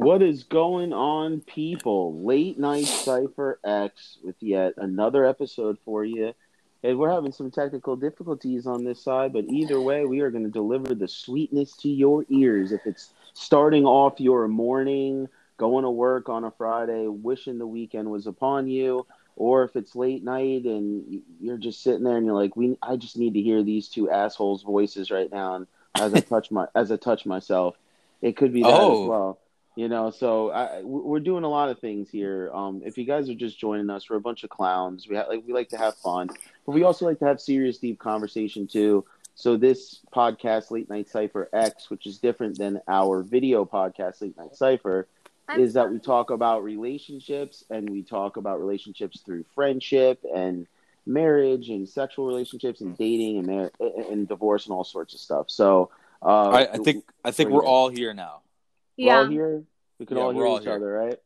What is going on, people? Late Night Cipher X with yet another episode for you. And we're having some technical difficulties on this side, but either way, we are going to deliver the sweetness to your ears. If it's starting off your morning, going to work on a Friday, wishing the weekend was upon you, or if it's late night and you're just sitting there and you're like, "We, I just need to hear these two assholes' voices right now." And as I touch my, as I touch myself, it could be that Oh. as well. You know, so I, we're doing a lot of things here. Um, if you guys are just joining us, we're a bunch of clowns. We ha- like we like to have fun, but we also like to have serious, deep conversation too. So this podcast, Late Night Cipher X, which is different than our video podcast, Late Night Cipher, is that we talk about relationships and we talk about relationships through friendship and marriage and sexual relationships and dating and mar- and divorce and all sorts of stuff. So uh, I, I think I think we're you all here now. We're yeah, all here. We can Yeah, all hear all each here. other, right?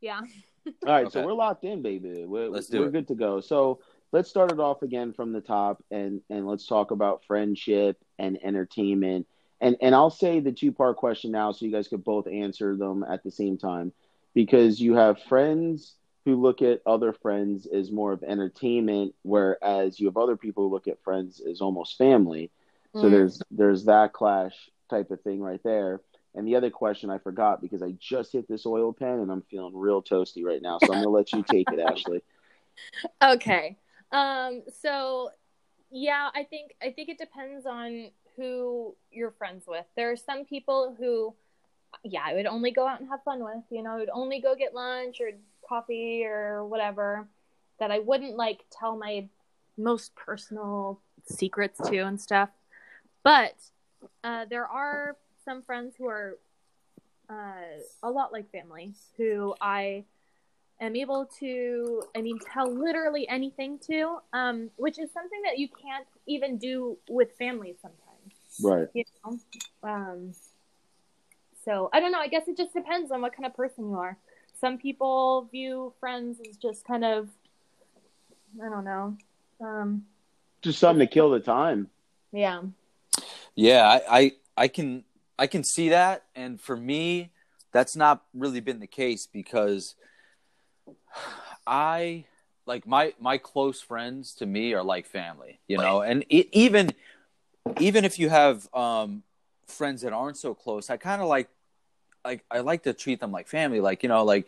yeah. All right, so we're locked in, baby. We're, Let's do we're it. good to go. So let's start it off again from the top, and and let's talk about friendship and entertainment. And and I'll say the two part question now, so you guys could both answer them at the same time, because you have friends who look at other friends as more of entertainment, whereas you have other people who look at friends as almost family. So Mm. there's there's that clash type of thing right there. And the other question I forgot because I just hit this oil pen and I'm feeling real toasty right now. So I'm gonna let you take it, Ashley. Okay. Um. So, yeah, I think I think it depends on who you're friends with. There are some people who, yeah, I would only go out and have fun with. You know, I would only go get lunch or coffee or whatever. That I wouldn't like tell my most personal secrets to and stuff. But uh, there are some friends who are uh, a lot like family who I am able to, I mean, tell literally anything to, um, which is something that you can't even do with family sometimes, Right. you know? Um, so I don't know. I guess it just depends on what kind of person you are. Some people view friends as just kind of, I don't know. Um, Just something to kill the time. yeah. Yeah, I, I I can I can see that, and for me, that's not really been the case because I like my my close friends to me are like family, you know, and it, even even if you have um, friends that aren't so close, I kind of like like I like to treat them like family, like you know, like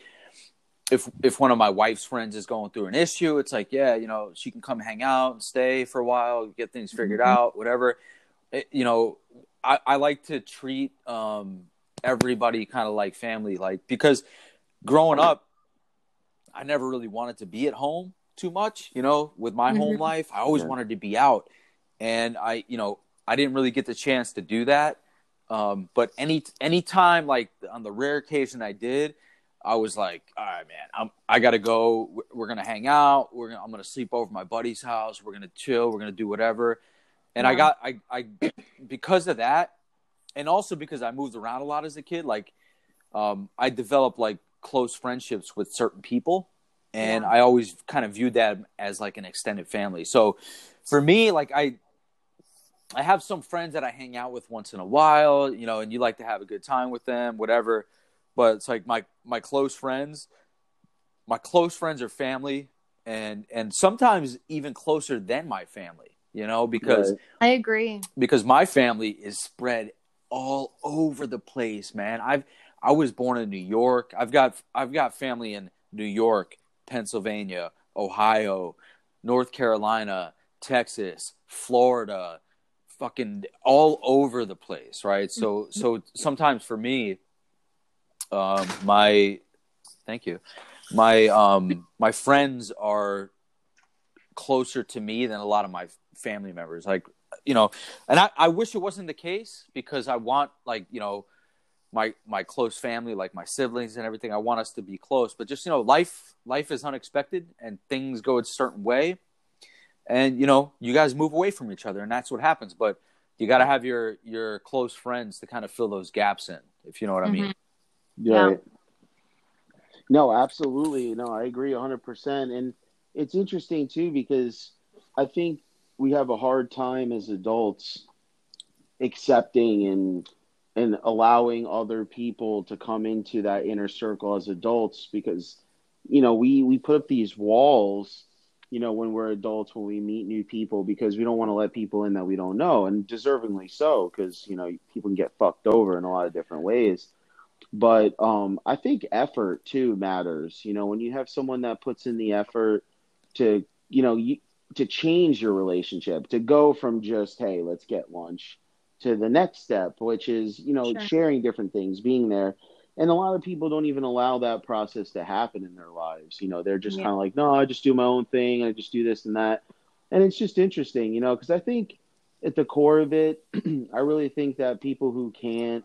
if if one of my wife's friends is going through an issue, it's like, yeah, you know, she can come hang out and stay for a while, get things figured Mhm. out, whatever. It- you know, I, I like to treat um, everybody kind of like family, like because growing up, I never really wanted to be at home too much. You know, with my home Mhm. life, I always Yeah. wanted to be out, and I, you know, I didn't really get the chance to do that. Um, but any any time, like on the rare occasion I did, I was like, all right, man, I'm I gotta go. We're- We're gonna hang out. We're gonna I'm gonna sleep over at my buddy's house. We're gonna chill. We're gonna do whatever. And I got I I because of that, and also because I moved around a lot as a kid, like um, I developed like close friendships with certain people, and Yeah. I always kind of viewed that as like an extended family. So for me, like I I have some friends that I hang out with once in a while, you know, and you like to have a good time with them, whatever. But it's like my my close friends, my close friends are family, and and sometimes even closer than my family, you know, because Right. I agree. because my family is spread all over the place, man. I've I was born in New York. I've got I've got family in New York, Pennsylvania, Ohio, North Carolina, Texas, Florida, fucking all over the place, right? So so sometimes for me um my thank you. My um my friends are closer to me than a lot of my family members. Like you know, and I, I wish it wasn't the case because I want like you know my my close family, like my siblings and everything. I want us to be close, but just you know, life life is unexpected and things go a certain way, and you know, you guys move away from each other, and that's what happens. But you got to have your your close friends to kind of fill those gaps in, if you know what I mean. Mm-hmm. Yeah. Yeah. No, absolutely. No, I agree 100%. And it's interesting too because I think we have a hard time as adults accepting and and allowing other people to come into that inner circle as adults because you know we we put up these walls you know when we're adults when we meet new people because we don't want to let people in that we don't know and deservingly so because you know people can get fucked over in a lot of different ways. But um i think effort too matters you know when you have someone that puts in the effort to you know you, to change your relationship to go from just hey let's get lunch to the next step, which is, you know, Sure. sharing different things, being there. And a lot of people don't even allow that process to happen in their lives. You know, they're just Yeah. kind of like, no, I just do my own thing. I just do this and that. And it's just interesting, you know, because I think at the core of it, I really think that people who can't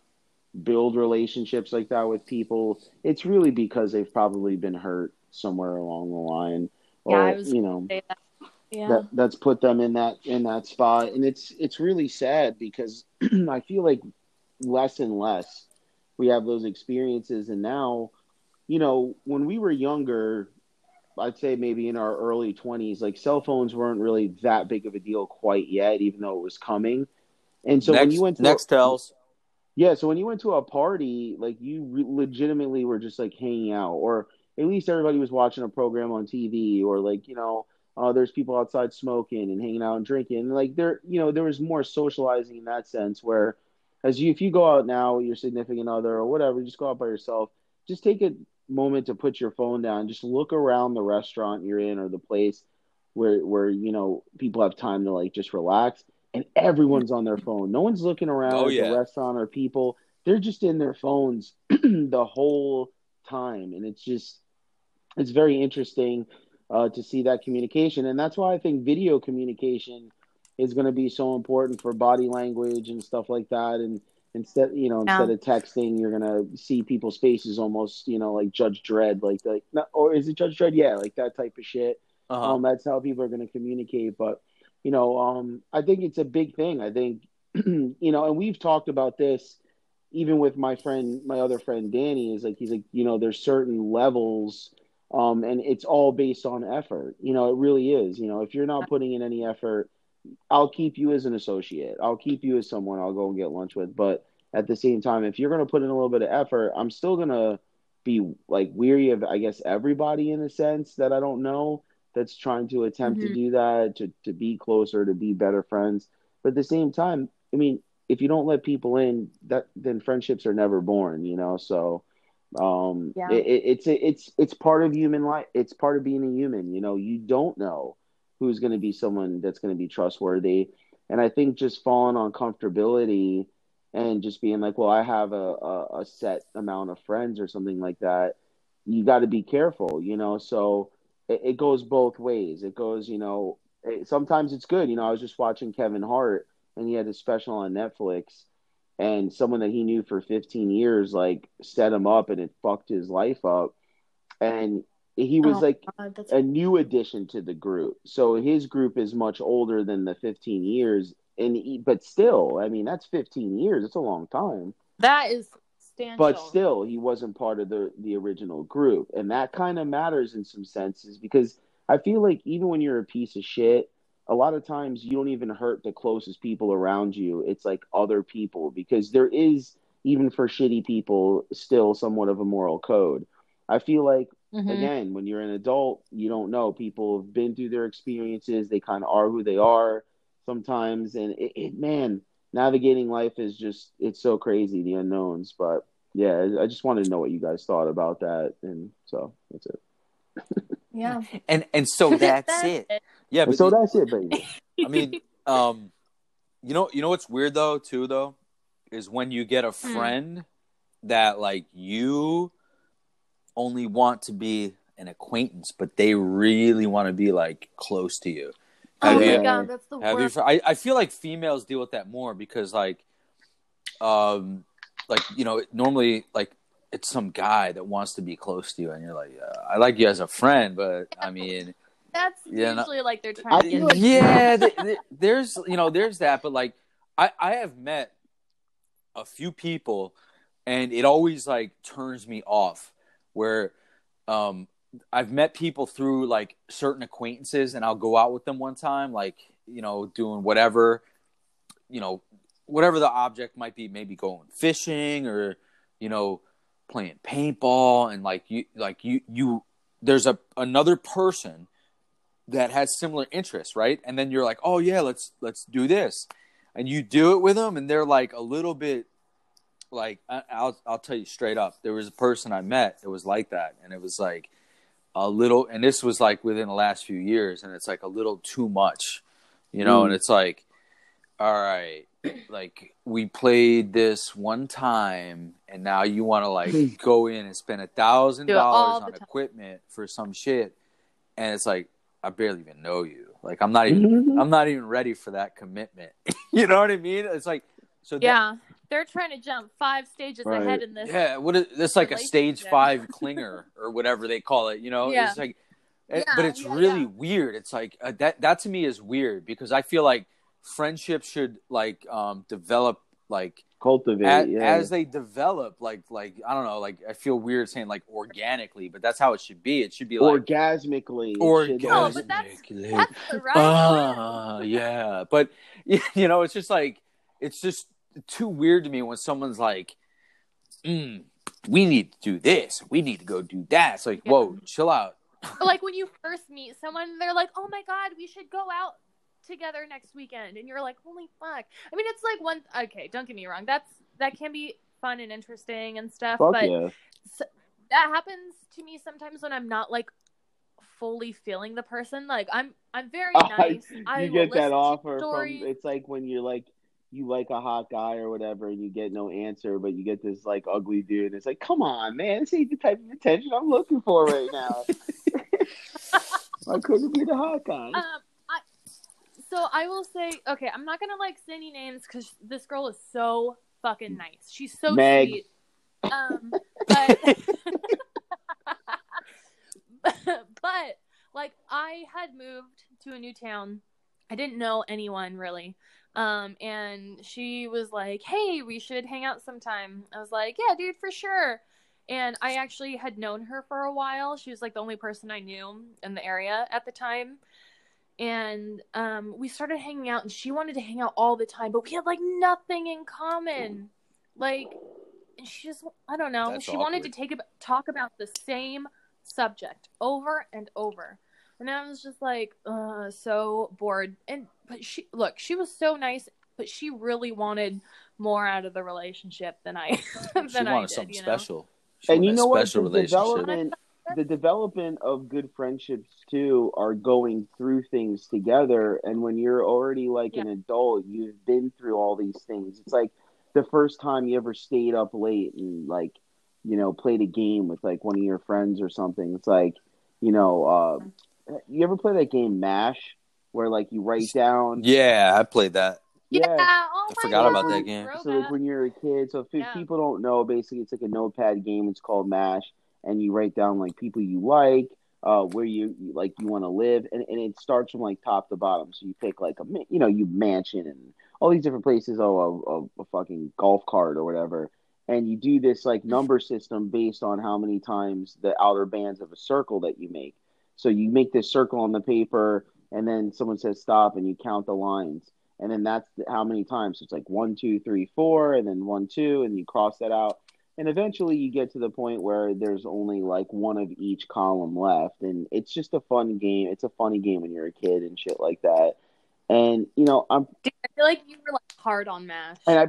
build relationships like that with people, it's really because they've probably been hurt somewhere along the line. Yeah, Or, was you know. Yeah. that that's put them in that in that spot and it's it's really sad because i feel like less and less we have those experiences and now you know when we were younger i'd say maybe in our early 20s like cell phones weren't really that big of a deal quite yet even though it was coming and so next, when you went to Nextels. yeah, so when you went to a party, like you re- legitimately were just like hanging out, or at least everybody was watching a program on TV, or like you know, uh, there's people outside smoking and hanging out and drinking. And, like there, you know, there was more socializing in that sense. Where, as you, if you go out now with your significant other or whatever, just go out by yourself. Just take a moment to put your phone down. Just look around the restaurant you're in or the place where where you know people have time to like just relax and everyone's on their phone. No one's looking around Oh, at yeah. the restaurant or people. They're just in their phones the whole time, and it's just it's very interesting uh, to see that communication, and that's why I think video communication is going to be so important for body language and stuff like that. And instead, you know, Yeah. instead of texting, you're going to see people's faces almost, you know, like Judge Dredd, like like, not, or is it Judge Dredd? Yeah, like that type of shit. Uh-huh. Um, that's how people are going to communicate. But you know, um, I think it's a big thing. I think you know, and we've talked about this even with my friend, my other friend Danny. Is like he's like, you know, there's certain levels, um, and it's all based on effort. You know, it really is. You know, if you're not putting in any effort, I'll keep you as an associate. I'll keep you as someone I'll go and get lunch with. But at the same time, if you're going to put in a little bit of effort, I'm still going to be like weary of, I guess, everybody in a sense that I don't know that's trying to attempt to Mhm. do that, to, to be closer, to be better friends. But at the same time, I mean, if you don't let people in, that then friendships are never born, you know. So, um, Yeah. it, it, it's it's it's part of human life. It's part of being a human. You know, you don't know who's going to be someone that's going to be trustworthy, and I think just falling on comfortability and just being like, well, I have a, a, a set amount of friends or something like that. You got to be careful, you know. So it, it goes both ways. It goes, you know, it, sometimes it's good. You know, I was just watching Kevin Hart, and he had a special on Netflix, and someone that he knew for 15 years like set him up, and it fucked his life up. And he was Oh, like God, a new addition to the group. So his group is much older than the 15 years, and he, but still, I mean, that's 15 years. It's a long time. that is substantial. But still, he wasn't part of the the original group, and that kind of matters in some senses because I feel like even when you're a piece of shit, a lot of times you don't even hurt the closest people around you. It's like other people because there is even for shitty people still somewhat of a moral code. I feel like Mhm. again, when you're an adult, you don't know. People have been through their experiences. They kind of are who they are sometimes. And it, it, man, navigating life is just, it's so crazy, the unknowns. But yeah, I just wanted to know what you guys thought about that. And so that's it. Yeah. and and so that's, it. Yeah, but so that's it, baby. I mean, um, you know, you know what's weird though, too, though, is when you get a Hmm. friend that like you only want to be an acquaintance, but they really want to be like close to you. Oh Have my you- god, that's the Have you? worst. I I feel like females deal with that more because like, um, like you know, normally like it's some guy that wants to be close to you, and you're like, uh, I like you as a friend, but I mean. That's Yeah, no- usually like they're I trying to get yeah, th- th- there's you know there's that, but like I I have met a few people, and it always like turns me off. Where um I've met people through like certain acquaintances, and I'll go out with them one time, like you know doing whatever, you know, whatever the object might be, maybe going fishing or you know playing paintball, and like you like you you there's a another person that has similar interests, right? And then you're like, oh yeah, let's let's do this, and you do it with them, and they're like a little bit like I- I'll I'll tell you straight up, there was a person I met that was like that, and it was like a little, and this was like within the last few years, and it's like a little too much, you know, Mm. and it's like, all right, like we played this one time, and now you want to like go in and spend a thousand Do it all dollars on equipment for some shit, and it's like I barely even know you, like I'm not even I'm not even ready for that commitment. you know what I mean? It's like so. that- Yeah, they're trying to jump five stages Right. ahead in this. yeah, what is it's like a stage five clinger or whatever they call it. You know, Yeah. it's like, eh, Yeah, but it's yeah, really yeah. weird. It's like uh, that. That to me is weird because I feel like friendship should like um develop like Cultivate, as, yeah. as they develop like like I don't know like I feel weird saying like organically, but that's how it should be. It should be like orgasmically. orgasmically. No, but that's- That's the right. Ah, yeah. But you know, it's just like it's just too weird to me when someone's like, mm, "We need to do this. We need to go do that." It's like, Yeah. whoa, chill out. But, like when you first meet someone, they're like, "Oh my god, we should go out together next weekend," and you're like, "Holy fuck!" I mean, it's like one. Okay, don't get me wrong. That's that can be fun and interesting and stuff, Fuck but yeah. that happens to me sometimes when I'm not like fully feeling the person. Like I'm, I'm very nice. I you will get that offer from. It's like when you're like you like a hot guy or whatever, and you get no answer, but you get this like ugly dude. It's like, come on, man, this ain't the type of attention I'm looking for right now. Why couldn't be the hot guy? Um, I, so I will say, okay, I'm not gonna like say any names because this girl is so fucking nice. She's so Meg. sweet. Um, but but like I had moved to a new town. I didn't know anyone really. Um, and she was like, "Hey, we should hang out sometime." I was like, "Yeah, dude, for sure." And I actually had known her for a while. She was like the only person I knew in the area at the time. And um, we started hanging out, and she wanted to hang out all the time, but we had like nothing in common. Like, and she just, I don't know. That's she wanted to take ab- talk about the same subject over and over. And I was just like, uh, so bored. And, but she, look, she was so nice, but she really wanted more out of the relationship than I, than she I wanted did, something you know? special. She and you know what? special The relationship. development, the development of good friendships too are going through things together. And when you're already like an adult, you've been through all these things. It's like the first time you ever stayed up late and like, you know, played a game with like one of your friends or something. It's like, you know, uh, you ever play that game Mash, where like you write down Yeah, I played that. Yeah. Yeah. Oh I forgot God, about that game. So like when you're a kid, so if Yeah. people don't know, basically it's like a notepad game. It's called Mash, and you write down like people you like, uh, where you like you want to live, and, and it starts from like top to bottom. So you pick like a you know you mansion and all these different places. Oh, a, a, a fucking golf cart or whatever, and you do this like number system based on how many times the outer bands of a circle that you make. So you make this circle on the paper, and then someone says stop, and you count the lines and then that's how many times. So it's like one, two, three, four, and then one, two, and you cross that out. And eventually you get to the point where there's only like one of each column left. And it's just a fun game. It's a funny game when you're a kid and shit like that. And, you know, I'm, Dude, I feel like you were like hard on Mash. and I,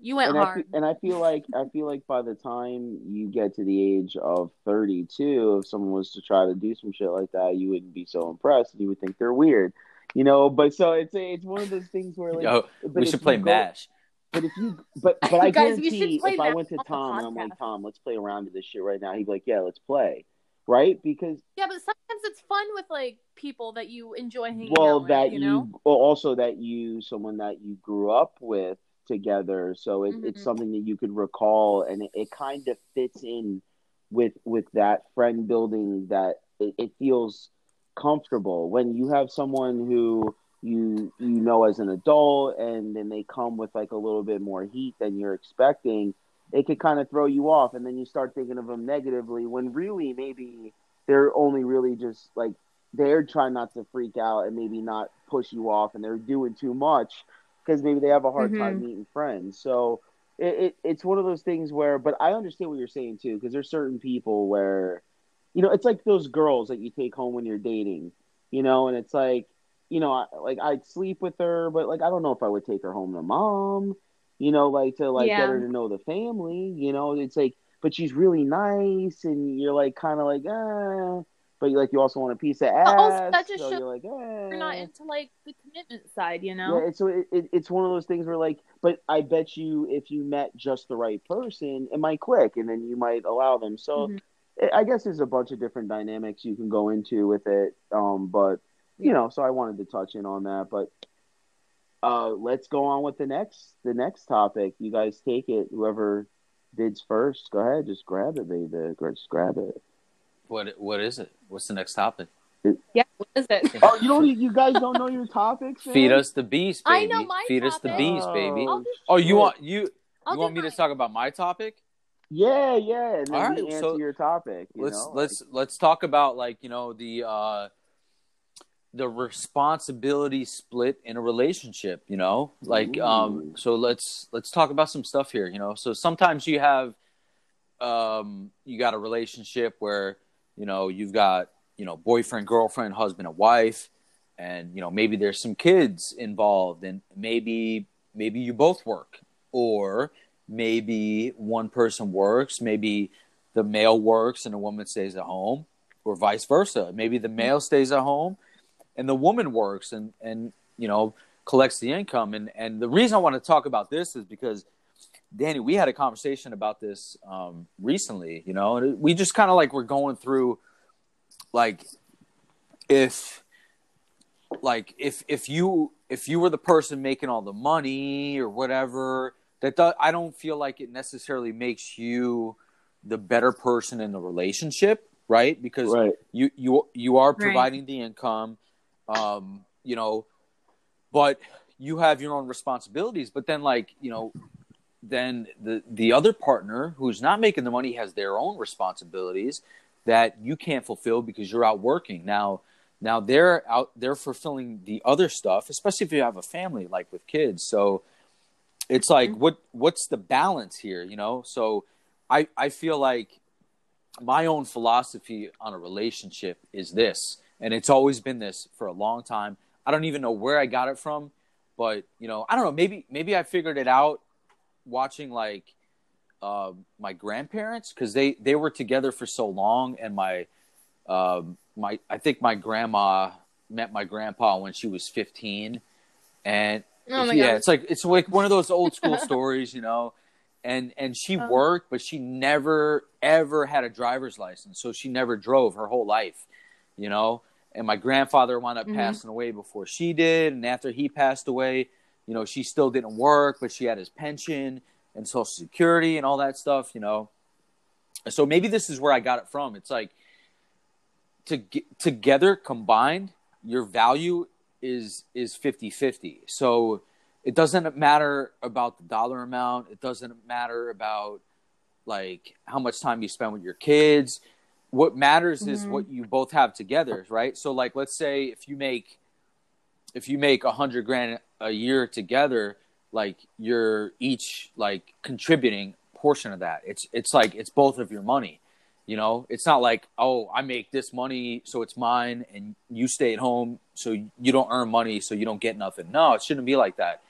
you went and I, hard. fe- and I feel like, I feel like by the time you get to the age of 32, if someone was to try to do some shit like that, you wouldn't be so impressed and you would think they're weird. You know, but so it's it's one of those things where like Yo, but we should you play go- Mash. But if you, but but I Guys, guarantee if I went to Tom and I'm like. Tom, let's play around with this shit right now. He'd be like, Yeah, let's play, right? Because yeah, but sometimes it's fun with like people that you enjoy hanging well, out with. that you know. well, also that you someone that you grew up with together, so it, it's Mhm. something that you could recall, and it, it kind of fits in with with that friend building that it, it feels comfortable when you have someone who you you know as an adult and then they come with like a little bit more heat than you're expecting it could kind of throw you off and then you start thinking of them negatively when really maybe they're only really just like they're trying not to freak out and maybe not push you off and they're doing too much because maybe they have a hard time Mhm. meeting friends. So it, it it's one of those things where, but I understand what you're saying too, because there's certain people where, you know, it's like those girls that you take home when you're dating, you know, and it's like, you know, I, like I'd sleep with her, but like I don't know if I would take her home to mom, you know, like to like Yeah. get her to know the family, you know, it's like, but she's really nice, and you're like kind of like, ah, but like you also want a piece of ass, also, that just so shows you're like, eh. You're not into like the commitment side, you know. Yeah, it's, so it, it, it's one of those things where like, but I bet you if you met just the right person, it might click, and then you might allow them. So Mhm. I- I guess there's a bunch of different dynamics you can go into with it. Um, but you know, so I wanted to touch in on that. But uh, let's go on with the next the next topic. You guys take it. Whoever bids first, go ahead. Just grab it, baby. Just grab it. What what is it? What's the next topic? Yeah, what is it? Oh, you don't. You guys don't know your topics. man? Feed us the beast, baby. I baby. know my Feed us the topic. beast, baby. I'll Oh, you want you I'll you want me mine. to talk about my topic? Yeah, yeah. And then All we right, answer so your topic. You let's know? let's let's talk about like you know the uh the responsibility split in a relationship you know? Like um so let's let's talk about some stuff here you know? So sometimes you have um you got a relationship where you know you've got you know boyfriend girlfriend husband and wife and you know maybe there's some kids involved and maybe maybe you both work or maybe one person works maybe the male works and the woman stays at home or vice versa. Maybe the male stays at home and the woman works and and you know collects the income and and the reason i want to talk about this is because danny we had a conversation about this um recently you know and we just kind of like we're going through like if like if if you if you were the person making all the money or whatever that do, i don't feel like it necessarily makes you the better person in the relationship right because right. you you you are Right. providing the income um you know but you have your own responsibilities but then like you know then the the other partner who's not making the money has their own responsibilities that you can't fulfill because you're out working. Now now they're out they're fulfilling the other stuff especially if you have a family like with kids. So it's like what what's the balance here you know? So i i feel like my own philosophy on a relationship is this and it's always been this for a long time i don't even know where i got it from but you know i don't know maybe maybe i figured it out watching like uh, my grandparents because they they were together for so long and my um my i think my grandma met my grandpa when she was 15 and Oh yeah god. it's like it's like one of those old school stories you know and and she Oh. worked but she never ever had a driver's license so she never drove her whole life you know and my grandfather wound up Mhm. passing away before she did and after he passed away you know she still didn't work but she had his pension and social security and all that stuff you know. So maybe this is where i got it from. It's like to get together combined your value is is 50-50 so it doesn't matter about the dollar amount. It doesn't matter about like how much time you spend with your kids what matters is Mhm. what you both have together right? So like let's say if you make if you make a hundred grand a year together like you're each like contributing portion of that. It's it's like it's both of your money you know? It's not like oh i make this money so it's mine and you stay at home so you don't earn money so you don't get nothing. No it shouldn't be like that.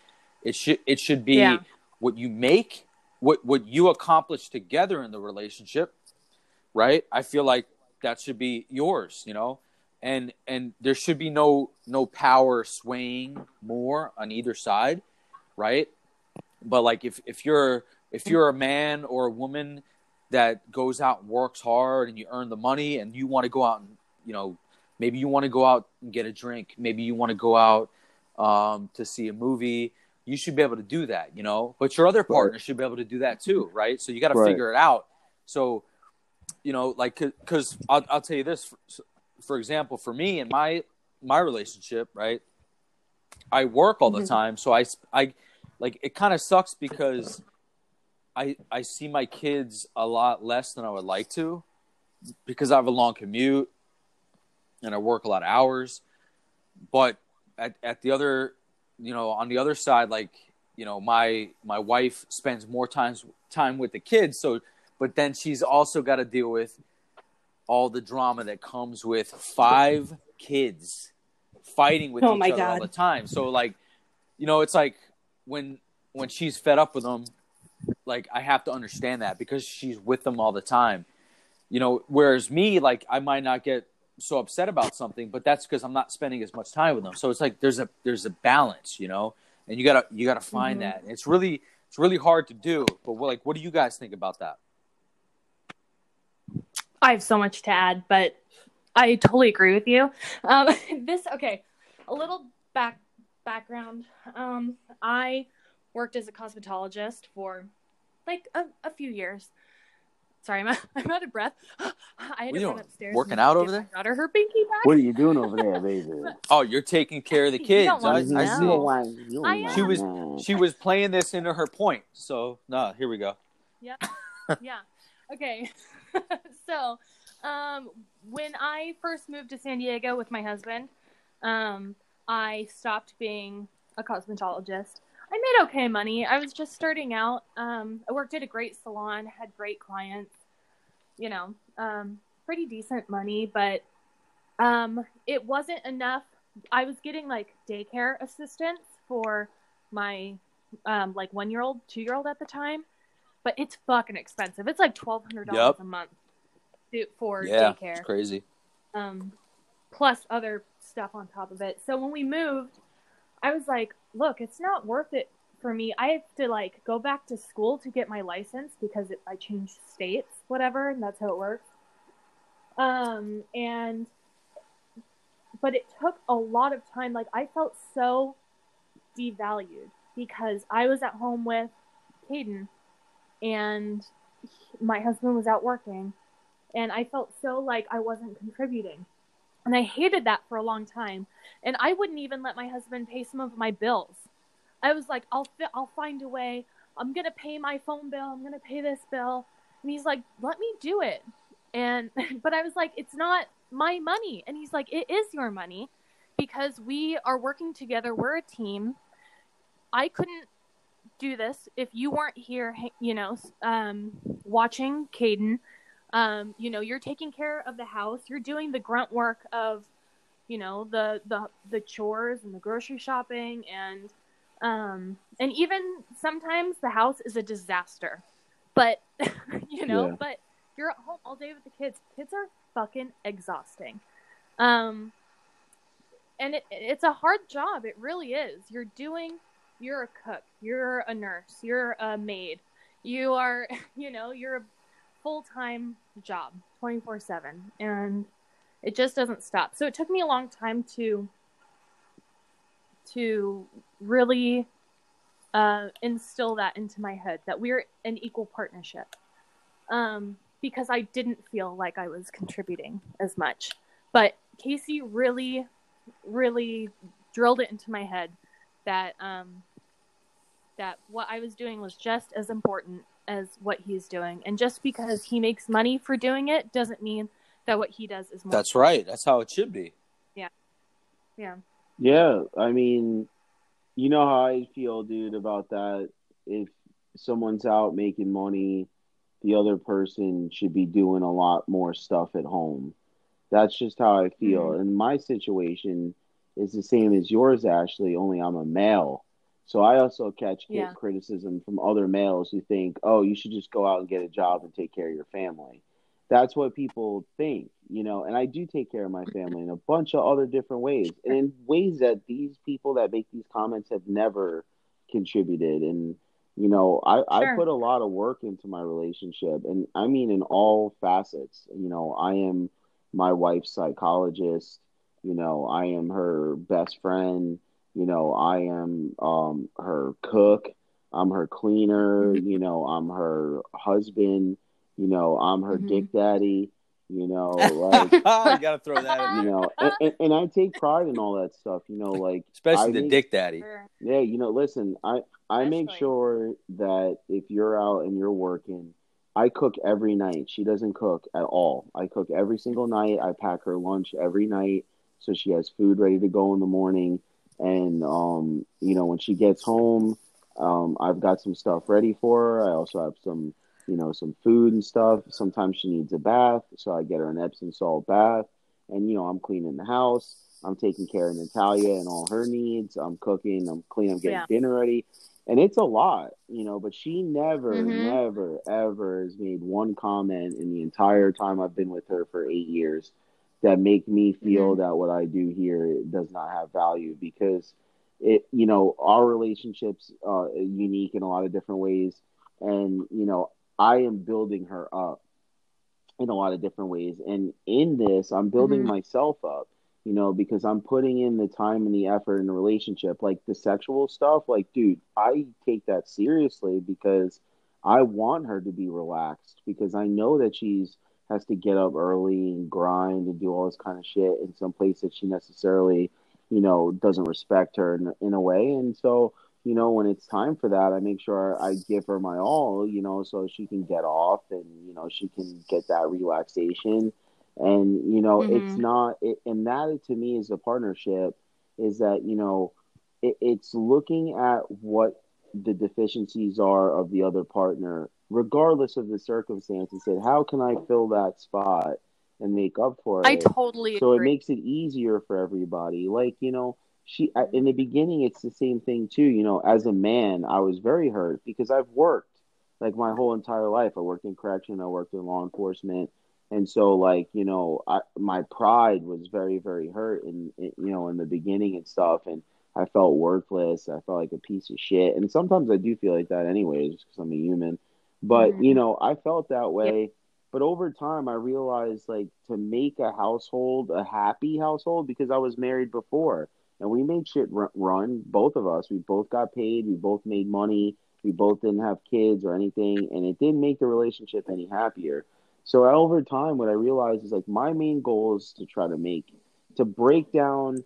It should it should be Yeah. what you make what what you accomplish together in the relationship right? I feel like that should be yours you know? And and there should be no no power swaying more on either side right? But like if if you're if you're a man or a woman that goes out and works hard and you earn the money and you want to go out and you know maybe you want to go out and get a drink maybe you want to go out um, to see a movie you should be able to do that you know? But your other partner should be able to do that too right? So you got to Right. figure it out. So you know like because I'll, I'll tell you this for, example for me and my my relationship right i work all the Mhm. time so i i like it kind of sucks because i i see my kids a lot less than i would like to because i have a long commute and i work a lot of hours but at, at the other you know, on the other side, like you know, my my wife spends more times time with the kids, so but then she's also got to deal with all the drama that comes with five kids fighting with Oh each other all the time. So like, you know, it's like when when she's fed up with them, like I have to understand that because she's with them all the time. You know, whereas me, like I might not get so upset about something, but that's because I'm not spending as much time with them. So it's like there's a there's a balance, you know, and you gotta you gotta find Mhm. that. It's really it's really hard to do. But like, what do you guys think about that? I have so much to add, but I totally agree with you. Um, this okay, a little back background. Um, I worked as a cosmetologist for like a, a few years. Sorry, I'm, I'm out of breath. I had What to are you run doing? upstairs. Working out over there? Daughter, her pinky back. What are you doing over there, baby? Oh, you're taking care of the You kids. don't I, want to I know. see. I. She was she was playing this into her point. So nah, here we go. yeah. yeah. Okay. so, um, when I first moved to San Diego with my husband, um, I stopped being a cosmetologist. I made okay money. I was just starting out. Um, I worked at a great salon, had great clients, you know, um, pretty decent money, but um, it wasn't enough. I was getting like daycare assistance for my um, like one year old, two year old at the time, but it's fucking expensive. It's like twelve hundred dollars Yep. a month for Yeah, daycare it's crazy. um, plus other stuff on top of it. So when we moved, I was like, look, it's not worth it for me. I have to like go back to school to get my license because it, I changed states, whatever, and that's how it works. Um, and but it took a lot of time. Like I felt so devalued because I was at home with Caden and my husband was out working and I felt so like I wasn't contributing. And I hated that for a long time. And I wouldn't even let my husband pay some of my bills. I was like, I'll fi- I'll find a way. I'm gonna pay my phone bill. I'm gonna pay this bill. And he's like, let me do it. And but I was like, it's not my money. And he's like, it is your money because we are working together. We're a team. I couldn't do this. If you weren't here, you know, um, watching Caden um, you know you're taking care of the house. You're doing the grunt work of you know the the the chores and the grocery shopping and um and even sometimes the house is a disaster. But you know Yeah. but you're at home all day with the kids. Kids are fucking exhausting. Um and it, it's a hard job. It really is. You're doing you're a cook you're a nurse you're a maid you are you know you're a full-time job 24/7 and it just doesn't stop. So it took me a long time to to really uh, instill that into my head that we're an equal partnership. Um, because I didn't feel like I was contributing as much. But Casey really, really drilled it into my head that um, that what I was doing was just as important as what he's doing. And just because he makes money for doing it doesn't mean that what he does is more. That's right. That's how it should be. Yeah. Yeah, Yeah. I mean, you know how I feel, dude, about that. If someone's out making money, the other person should be doing a lot more stuff at home. That's just how I feel. in my situation is the same as yours, Ashley, only I'm a male. So I also catch Yeah. criticism from other males who think, oh, you should just go out and get a job and take care of your family. That's what people think, you know, and I do take care of my family in a bunch of other different ways and in ways that these people that make these comments have never contributed. And, you know, I, I put a lot of work into my relationship and I mean in all facets. You know, I am my wife's psychologist, you know, I am her best friend, you know, I am um her cook, I'm her cleaner, you know, I'm her husband, you know, I'm her Mhm. dick daddy, you know, like you gotta throw that in you know, and, and, and I take pride in all that stuff, you know, like Especially I the make- dick daddy. Yeah, you know, listen, I I make sure that if you're out and you're working, I cook every night. She doesn't cook at all. I cook every single night. I pack her lunch every night so she has food ready to go in the morning. And um, you know, when she gets home, um, I've got some stuff ready for her. I also have some, you know, some food and stuff. Sometimes she needs a bath, so I get her an Epsom salt bath. And you know, I'm cleaning the house. I'm taking care of Natalia and all her needs. I'm cooking. I'm cleaning. I'm getting Yeah. dinner ready. And it's a lot, you know, but she never, Mhm. never, ever has made one comment in the entire time I've been with her for eight years that make me feel Mm-hmm. that what I do here does not have value because it, you know, our relationships uh, are unique in a lot of different ways, and you know, I am building her up in a lot of different ways, and in this, I'm building Mhm. myself up, you know, because I'm putting in the time and the effort in the relationship, like the sexual stuff. Like, dude, I take that seriously because I want her to be relaxed because I know that she's has to get up early and grind and do all this kind of shit in some place that she necessarily, you know, doesn't respect her in, in a way. And so, you know, when it's time for that, I make sure I give her my all, you know, so she can get off and, you know, she can get that relaxation. And, you know, it's Mhm. not, it, and that to me is a partnership is that, you know, it, it's looking at what the deficiencies are of the other partner, regardless of the circumstances. Said, how can I fill that spot and make up for it? I totally so it makes it easier for everybody. Like you know, she mm-hmm. in the beginning, it's the same thing too. You know, as a man, I was very hurt because I've worked like my whole entire life. I worked in correction, I worked in law enforcement, and so like you know, I, my pride was very very hurt in, in you know in the beginning and stuff, and I felt worthless. I felt like a piece of shit, and sometimes I do feel like that anyways because I'm a human. But Mhm. you know, I felt that way. But over time, I realized like to make a household a happy household because I was married before and we made shit ru- run. Both of us, we both got paid, we both made money, we both didn't have kids or anything, and it didn't make the relationship any happier. So over time, what I realized is like my main goal is to try to make to break down.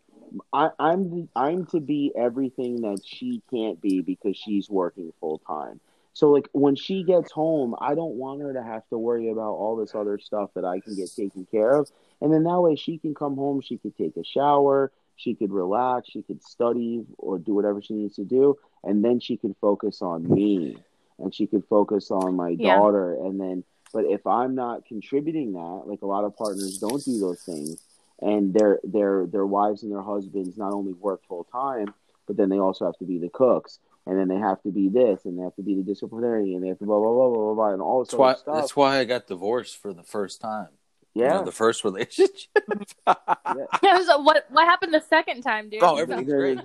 I, I'm I'm to be everything that she can't be because she's working full time. So like when she gets home, I don't want her to have to worry about all this other stuff that I can get taken care of. And then that way she can come home, she could take a shower, she could relax, she could study or do whatever she needs to do, and then she can focus on me and she could focus on my Yeah. daughter and then but if I'm not contributing that, like a lot of partners don't do those things and their their their wives and their husbands not only work full time, but then they also have to be the cooks and then they have to be this, and they have to be the disciplinarian, and they have to blah blah blah blah blah, blah and all this That's why. other stuff. That's why I got divorced for the first time. You yeah, know, the first relationship. So what what happened the second time, dude? Oh, everything's they, great.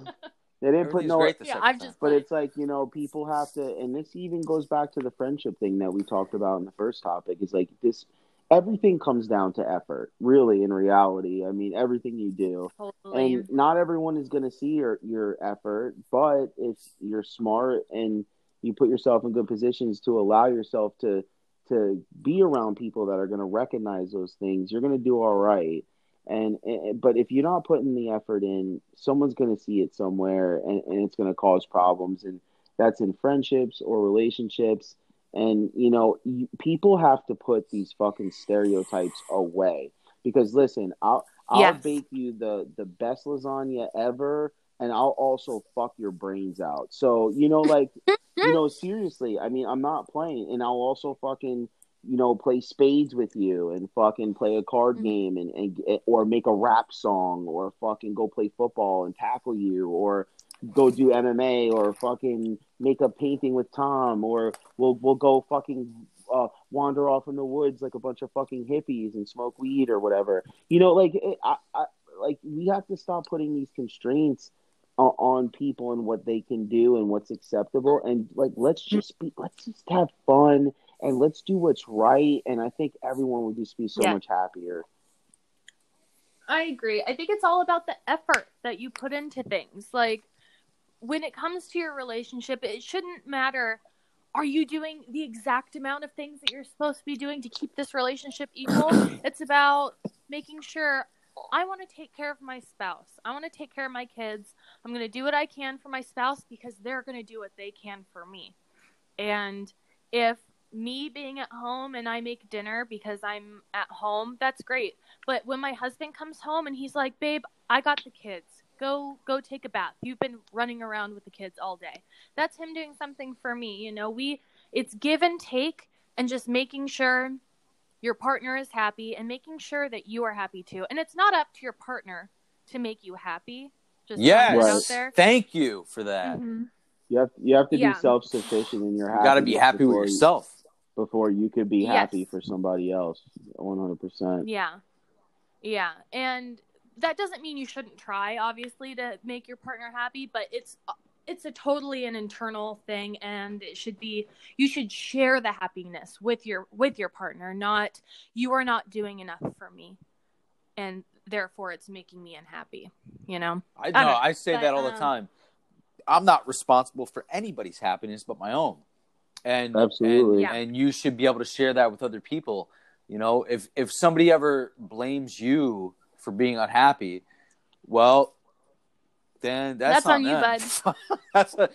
they didn't put no. great the Yeah, I've just- But it's like you know, people have to, and this even goes back to the friendship thing that we talked about in the first topic. Is like this. Everything comes down to effort, really. In reality, I mean, everything you do. Totally. and not everyone is going to see your your effort but if you're smart and you put yourself in good positions to allow yourself to to be around people that are going to recognize those things you're going to do all right and, and but if you're not putting the effort in someone's going to see it somewhere and, and it's going to cause problems and that's in friendships or relationships and you know you, people have to put these fucking stereotypes away because listen i'll I'll Yes. bake you the the best lasagna ever, and I'll also fuck your brains out. So you know, like you know, seriously. I mean, I'm not playing, and I'll also fucking you know play spades with you and fucking play a card Mhm. game and, and or make a rap song or fucking go play football and tackle you or go do MMA or fucking make a painting with Tom or we'll we'll go fucking uh, wander off in the woods like a bunch of fucking hippies and smoke weed or whatever. You know, like it, I, I like we have to stop putting these constraints on, on people and what they can do and what's acceptable and like let's just be let's just have fun and let's do what's right and I think everyone would just be so Yeah. much happier. I agree. I think it's all about the effort that you put into things. Like when it comes to your relationship, it shouldn't matter are you doing the exact amount of things that you're supposed to be doing to keep this relationship equal? it's about making sure I want to take care of my spouse. I want to take care of my kids. I'm going to do what I can for my spouse because they're going to do what they can for me. And if me being at home and I make dinner because I'm at home, that's great. But when my husband comes home and he's like, "Babe, I got the kids. Go go take a bath. You've been running around with the kids all day. That's him doing something for me. You know, we it's give and take and just making sure your partner is happy and making sure that you are happy too. And it's not up to your partner to make you happy. Just yes. Right. out there. Thank you for that. Mhm. You have you have to Yeah. be self sufficient in your You got to be happy with before you- yourself. before you could be Yes. happy for somebody else. One hundred percent. Yeah. Yeah. And that doesn't mean you shouldn't try obviously to make your partner happy, but it's it's a totally an internal thing and it should be you should share the happiness with your with your partner, not you are not doing enough for me and therefore it's making me unhappy, you know. I know. know, I say but, that all the um, time. I'm not responsible for anybody's happiness but my own. And Absolutely. and, Yeah. and you should be able to share that with other people. You know, if if somebody ever blames you for being unhappy, well, then that's, That's on you, them. that's a,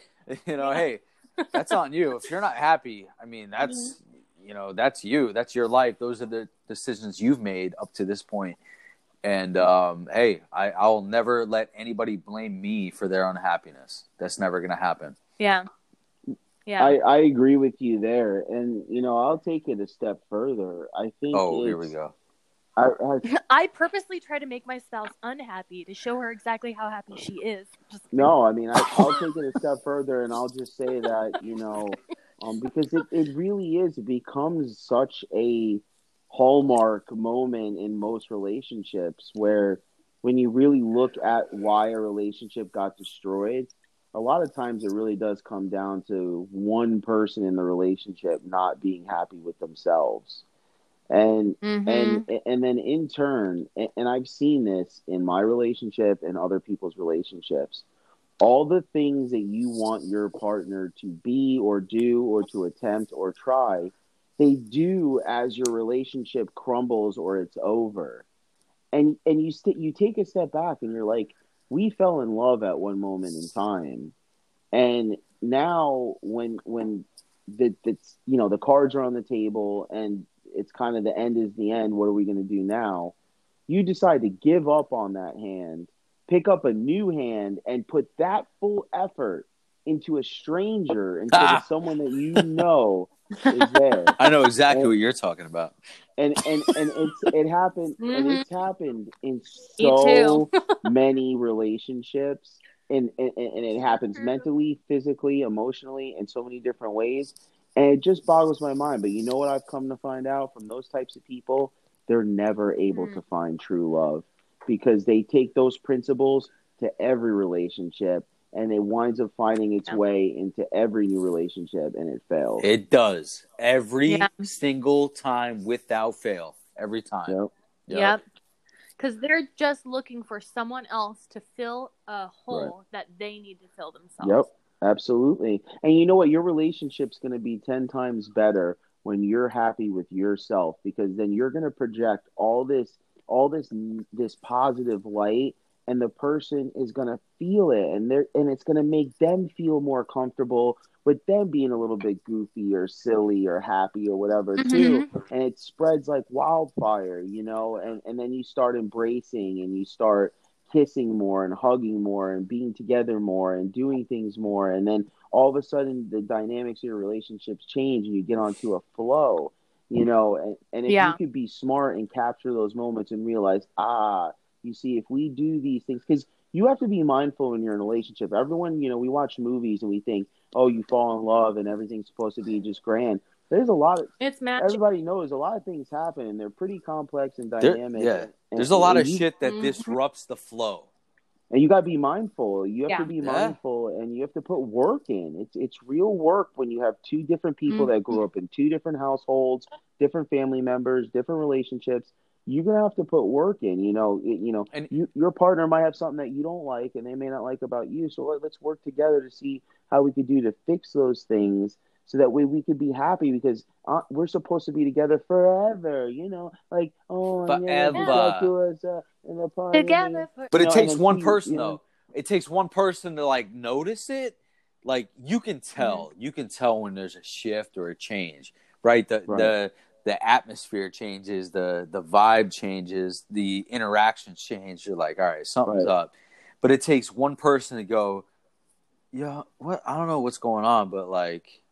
you know, hey, that's on you. If you're not happy, I mean, that's Mm-hmm. you know, that's you. That's your life. Those are the decisions you've made up to this point. And um, hey, I, I'll never let anybody blame me for their unhappiness. That's never gonna happen. Yeah. Yeah. I, I agree with you there, and you know I'll take it a step further. I think. Oh, here we go. I, I, I purposely try to make my spouse unhappy to show her exactly how happy she is. Just no, I mean I, I'll take it a step further, and I'll just say that you know, um, because it, it really is it becomes such a hallmark moment in most relationships where when you really look at why a relationship got destroyed a lot of times it really does come down to one person in the relationship not being happy with themselves and Mhm. and and then in turn and, and i've seen this in my relationship and other people's relationships all the things that you want your partner to be or do or to attempt or try they do as your relationship crumbles or it's over and and you st- you take a step back and you're like we fell in love at one moment in time and now when when the, the you know the cards are on the table and it's kind of the end is the end what are we going to do now you decide to give up on that hand pick up a new hand and put that full effort into a stranger instead Ah. of someone that you know is there I know exactly what you're talking about. and and and it's it happened and Mhm. it's happened in so many relationships and, and and it happens Mhm. mentally physically emotionally in so many different ways and it just boggles my mind but you know what i've come to find out from those types of people they're never able Mhm. to find true love because they take those principles to every relationship and it winds up finding its Yeah. way into every new relationship and it fails It does every Yeah. single time without fail. Every time. Yep. Yep. Because they're just looking for someone else to fill a hole that they need to fill themselves. Yep, absolutely. And you know what? Your relationship's going to be 10 times better when you're happy with yourself because then you're going to project all this all this this positive light and the person is going to feel it and they're and it's going to make them feel more comfortable with them being a little bit goofy or silly or happy or whatever mm-hmm, too mm-hmm. and it spreads like wildfire you know and and then you start embracing and you start kissing more and hugging more and being together more and doing things more. And then all of a sudden the dynamics of your relationships change and you get onto a flow you know and, and if Yeah. you could be smart and capture those moments and realize ah you see if we do these things because you have to be mindful when you're in a relationship. Everyone you know we watch movies and we think oh you fall in love and everything's supposed to be just grand there's a lot of It's magic. everybody knows a lot of things happen and they're pretty complex and There- dynamic yeah. and- There's a lot of shit that Mhm. disrupts the flow. and you got to be mindful. You have Yeah. to be Yeah. mindful, and you have to put work in. It's it's real work when you have two different people that grew up in two different households, different family members, different relationships. You're gonna have to put work in. You know, it, you know, And- you, your partner might have something that you don't like, and they may not like about you. So let, let's work together to see how we could do to fix those things, so that way we could be happy because uh, we're supposed to be together forever. You know, like oh, yeah, Forever. talk to us uh, in the party. Together for But it No, takes one two, person you know- though. It takes one person to like notice it. Like you can tell, you can tell when there's a shift or a change, right? The Right. the the atmosphere changes, the the vibe changes, the interactions change. You're like, all right, something's Right. up. but it takes one person to go, yeah, what I don't know what's going on, but like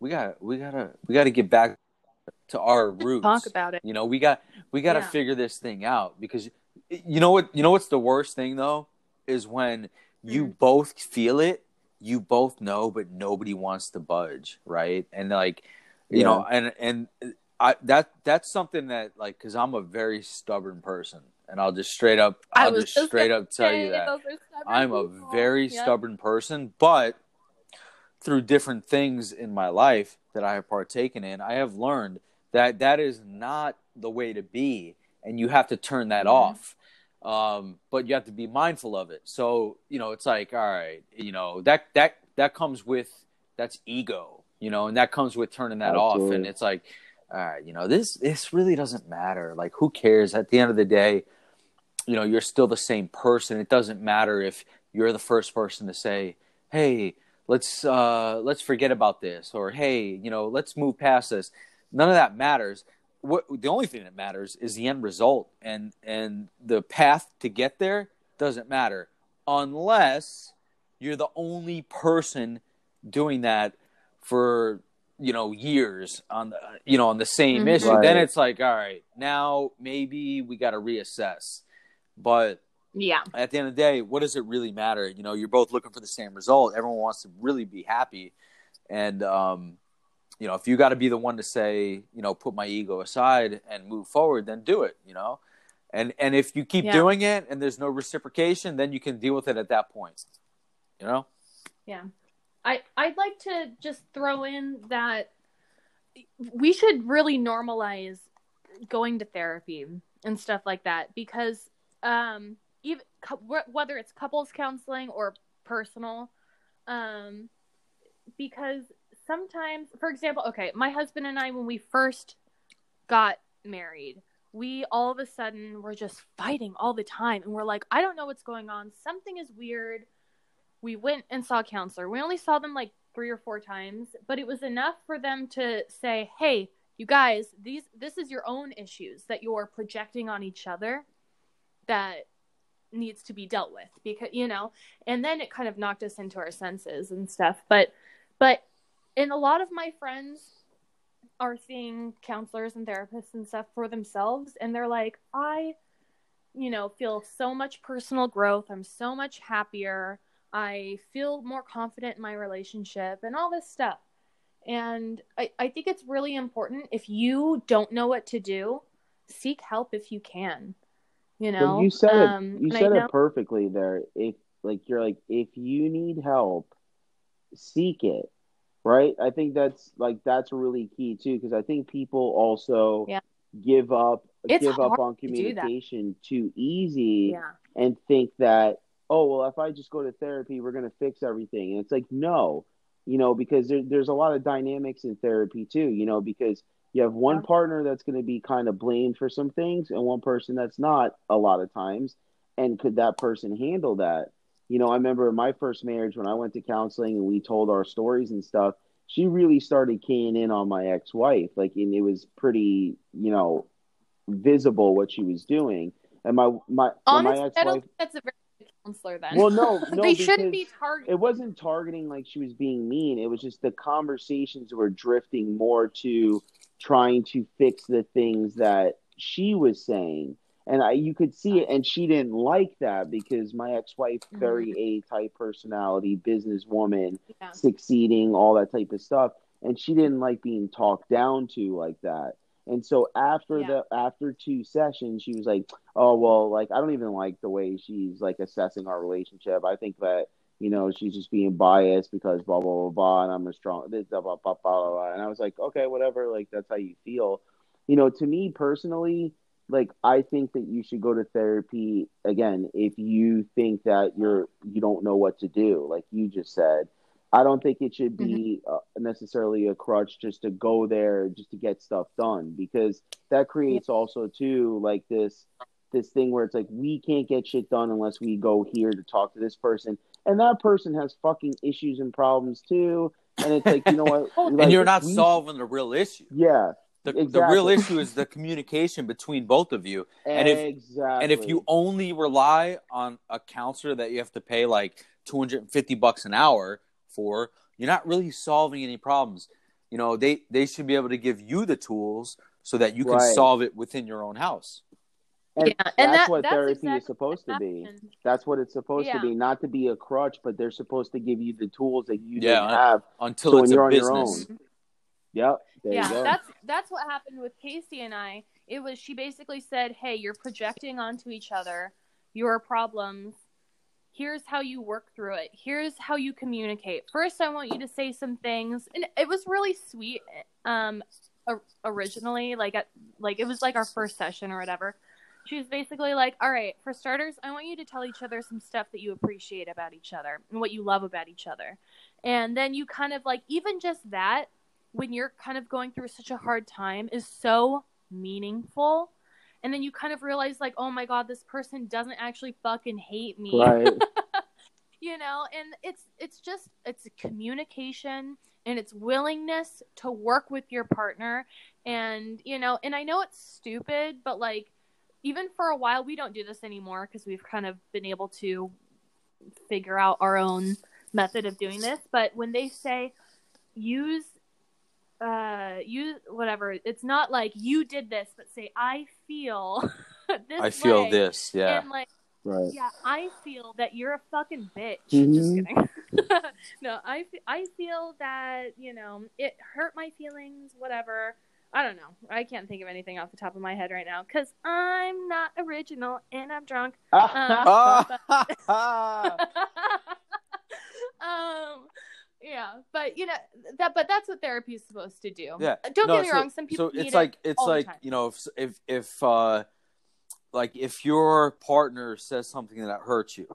we got we gotta we gotta get back to our roots. Talk about it. You know, we got we got to Yeah. figure this thing out because you know what you know what's the worst thing though is when you Mm. both feel it, you both know, but nobody wants to budge, right? And like you know, and and I that that's something that like because I'm a very stubborn person, and I'll just straight up I'll just straight up tell you that those are stubborn I'm a very stubborn person, but through different things in my life that I have partaken in, I have learned that that is not the way to be, and you have to turn that Mhm. off. Um, but you have to be mindful of it. So you know, it's like, all right, you know that that that comes with that's ego, you know, and that comes with turning that off. And it's like, all right, you know, this this really doesn't matter. Like, who cares? At the end of the day, you know you're still the same person it doesn't matter if you're the first person to say hey let's uh let's forget about this or hey you know let's move past this none of that matters what the only thing that matters is the end result and and the path to get there doesn't matter unless you're the only person doing that for you know years on the you know on the same Mhm. issue Right. then it's like all right now maybe we got to reassess but Yeah. at the end of the day what does it really matter you know you're both looking for the same result everyone wants to really be happy and um you know if you got to be the one to say you know put my ego aside and move forward then do it you know and and if you keep Yeah. doing it and there's no reciprocation then you can deal with it at that point you know Yeah. I I'd like to just throw in that we should really normalize going to therapy and stuff like that because um even whether it's couples counseling or personal um because sometimes for example okay my husband and I when we first got married we all of a sudden were just fighting all the time and we're like I don't know what's going on something is weird we went and saw a counselor. We only saw them like three or four times, but it was enough for them to say, "Hey, you guys, these this is your own issues that you're projecting on each other that needs to be dealt with." Because, you know, and then it kind of knocked us into our senses and stuff. But but and a lot of my friends are seeing counselors and therapists and stuff for themselves and they're like, "I you know, feel so much personal growth. I'm so much happier. I feel more confident in my relationship and all this stuff. And I, I think it's really important if you don't know what to do, seek help if you can. You know, you said Um, it. You said it perfectly there. If like you're like, if you need help, seek it. Right. I think that's like that's really key too because I think people also Yeah. give up It's give up on to communication too easy Yeah. and think that oh well if I just go to therapy we're gonna fix everything and it's like no you know because there, there's a lot of dynamics in therapy too you know because you have one partner that's going to be kind of blamed for some things and one person that's not a lot of times and could that person handle that you know i remember in my first marriage when i went to counseling and we told our stories and stuff she really started keying in on my ex-wife like and it was pretty you know visible what she was doing and my my when my Honestly, ex-wife don't think that's a very good counselor then. well no no they shouldn't be targeted. it wasn't targeting like she was being mean. It was just the conversations were drifting more to trying to fix the things that she was saying. And I, you could see it, and she didn't like that because my ex-wife, mm-hmm. very A-type personality, businesswoman, Yeah. succeeding, all that type of stuff, and she didn't like being talked down to like that. And so after Yeah. the after two sessions, she was like, "Oh well, like I don't even like the way she's like assessing our relationship. I think that you know she's just being biased because blah blah blah blah, and I'm a strong blah blah blah blah blah." And I was like, "Okay, whatever. Like that's how you feel." You know, to me personally, like I think that you should go to therapy again if you think that you're you don't know what to do, like you just said. I don't think it should be uh, necessarily a crutch just to go there just to get stuff done because that creates also too like this this thing where it's like we can't get shit done unless we go here to talk to this person and that person has fucking issues and problems too and it's like you know what And Like, and you're not we- solving the real issue yeah The, the real issue is the communication between both of you. And if- exactly. And if you only rely on a counselor that you have to pay like 250 bucks an hour for, you're not really solving any problems. You know, they they should be able to give you the tools so that you can Right. solve it within your own house. And Yeah, that's and that- what that's therapy exactly is supposed to be. That's what it's supposed Yeah. to be, not to be a crutch, but they're supposed to give you the tools that you Yeah, didn't have. Until So when it's you're a on your business. own. Yep. There yeah, you go. that's that's what happened with Casey and I. It was she basically said, "Hey, you're projecting onto each other your problems. Here's how you work through it. Here's how you communicate. First, I want you to say some things." And it was really sweet um originally like at, like it was like our first session or whatever. She was basically like, "All right, for starters, I want you to tell each other some stuff that you appreciate about each other and what you love about each other." And then you kind of like even just that when you're kind of going through such a hard time is so meaningful. And then you kind of realize like, "Oh my god, this person doesn't actually fucking hate me." right. you know, and it's it's just it's communication and it's willingness to work with your partner and you know, and I know it's stupid, but like even for a while we don't do this anymore because we've kind of been able to figure out our own method of doing this, but when they say use uh use whatever, it's not like you did this, but say I feel this I feel way. this. Yeah. And like Right. yeah, I feel that you're a fucking bitch. Just Mhm. kidding. no, I, I feel that, you know, it hurt my feelings, whatever. I don't know. I can't think of anything off the top of my head right now because I'm not original and I'm drunk. Ah! um, yeah, but you know that. But that's what therapy is supposed to do. Yeah. Don't No, get me so- wrong. Some people so it's like it it's like you know if if if uh like if your partner says something that hurts you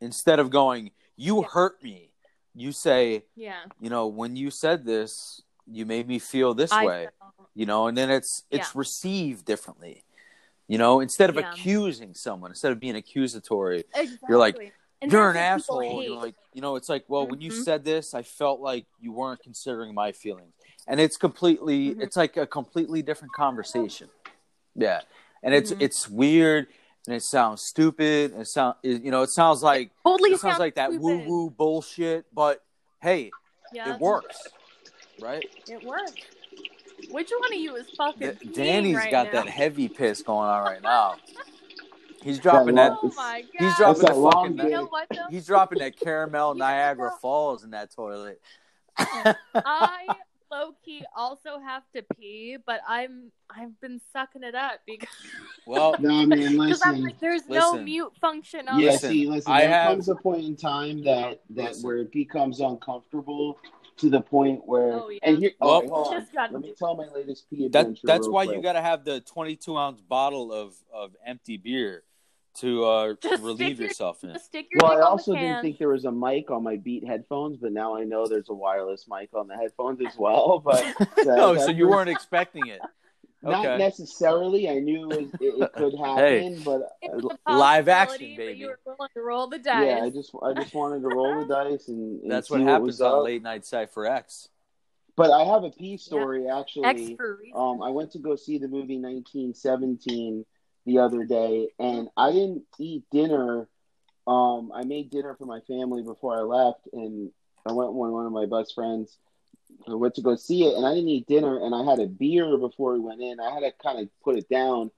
instead of going you Yeah. hurt me you say yeah. you know when you said this you made me feel this I way feel- you know and then it's it's received differently you know instead of Yeah. accusing someone instead of being accusatory exactly. You're like, And you're an that's what people asshole hate. you're like you know it's like well when you Mhm. said this i felt like you weren't considering my feelings and it's completely Mhm. it's like a completely different conversation yeah and it's Mhm. it's weird and it sounds stupid and it sound you know it sounds like totally it sounds like that woo woo bullshit but hey Yeah, it works right It works. Which one of you is fucking? D- peeing danny's right got now? that heavy piss going on right now he's dropping That that Oh my god! he's dropping It's that fucking. You know what though? he's dropping that caramel niagara falls in that toilet I low key also have to pee, but I'm I've been sucking it up because well No, man, because I'm listen. like, there's no mute function on Yeah, it. Listen, see, listen. I there have- comes a point in time that that Listen. where it becomes uncomfortable to the point where. Oh, yeah. And here, Well- oh, wait. Just got- Let me tell my latest pee That adventure. that's why quick. you got to have the 22 ounce bottle of of empty beer to uh, relieve your- yourself in. Stick your Well, I also didn't think there was a mic on my Beat headphones, but now I know there's a wireless mic on the headphones as well. But oh, that- so you weren't expecting it? not Okay. necessarily. I knew it, it, it could happen, Hey. but uh, live possibility, action, but baby. You were willing to roll the dice. yeah, I just I just wanted to roll the dice and, and That's see what what happens was on up. Late Night Cipher X. But I have a pee story actually. X for reason. Um, I went to go see the movie 1917 the other day, and I didn't eat dinner. Um, I made dinner for my family before I left, and I went with one of my best friends. I went to go see it, and I didn't eat dinner, and I had a beer before we went in. I had to kind of put it down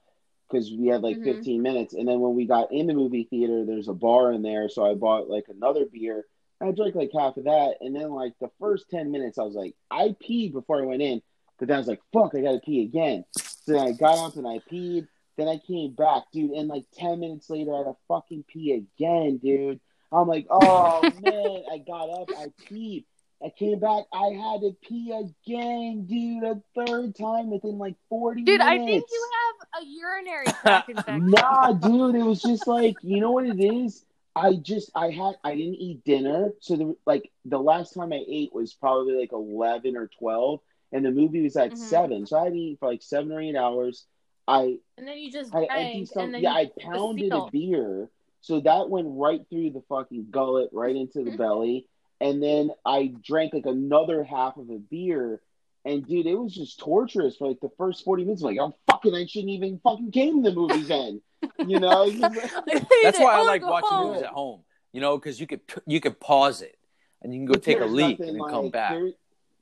because we had like Mhm. 15 minutes, and then when we got in the movie theater, there's a bar in there, so I bought like another beer. I drank like half of that, and then like the first 10 minutes, I was like, I peed before I went in, but then I was like, fuck, I gotta pee again. So then I got up and I peed. Then I came back, dude, and like 10 minutes later, I had to fucking pee again, dude. I'm like, oh man, I got up, I peed. I came back, I had to pee again, dude, a third time within like 40 Dude, minutes. I think you have a urinary tract infection. Nah, dude, it was just like you know what it is. I just I had I didn't eat dinner, so the like the last time I ate was probably like eleven or twelve, and the movie was at Mhm. seven, so I had eaten for like seven or eight hours. I And then you just I, drank, empty stomach. and then Yeah, you I pounded a beer, so that went right through the fucking gullet, right into Mm-hmm. the belly, and then I drank like another half of a beer, And dude, it was just torturous for like the first forty minutes. I'm like, oh fucking, I shouldn't even fucking came to the movies then. You know, It's just like- That's why I like watching home. movies at home. You know, because you could you could pause it and you can go take a leak and then come back. there-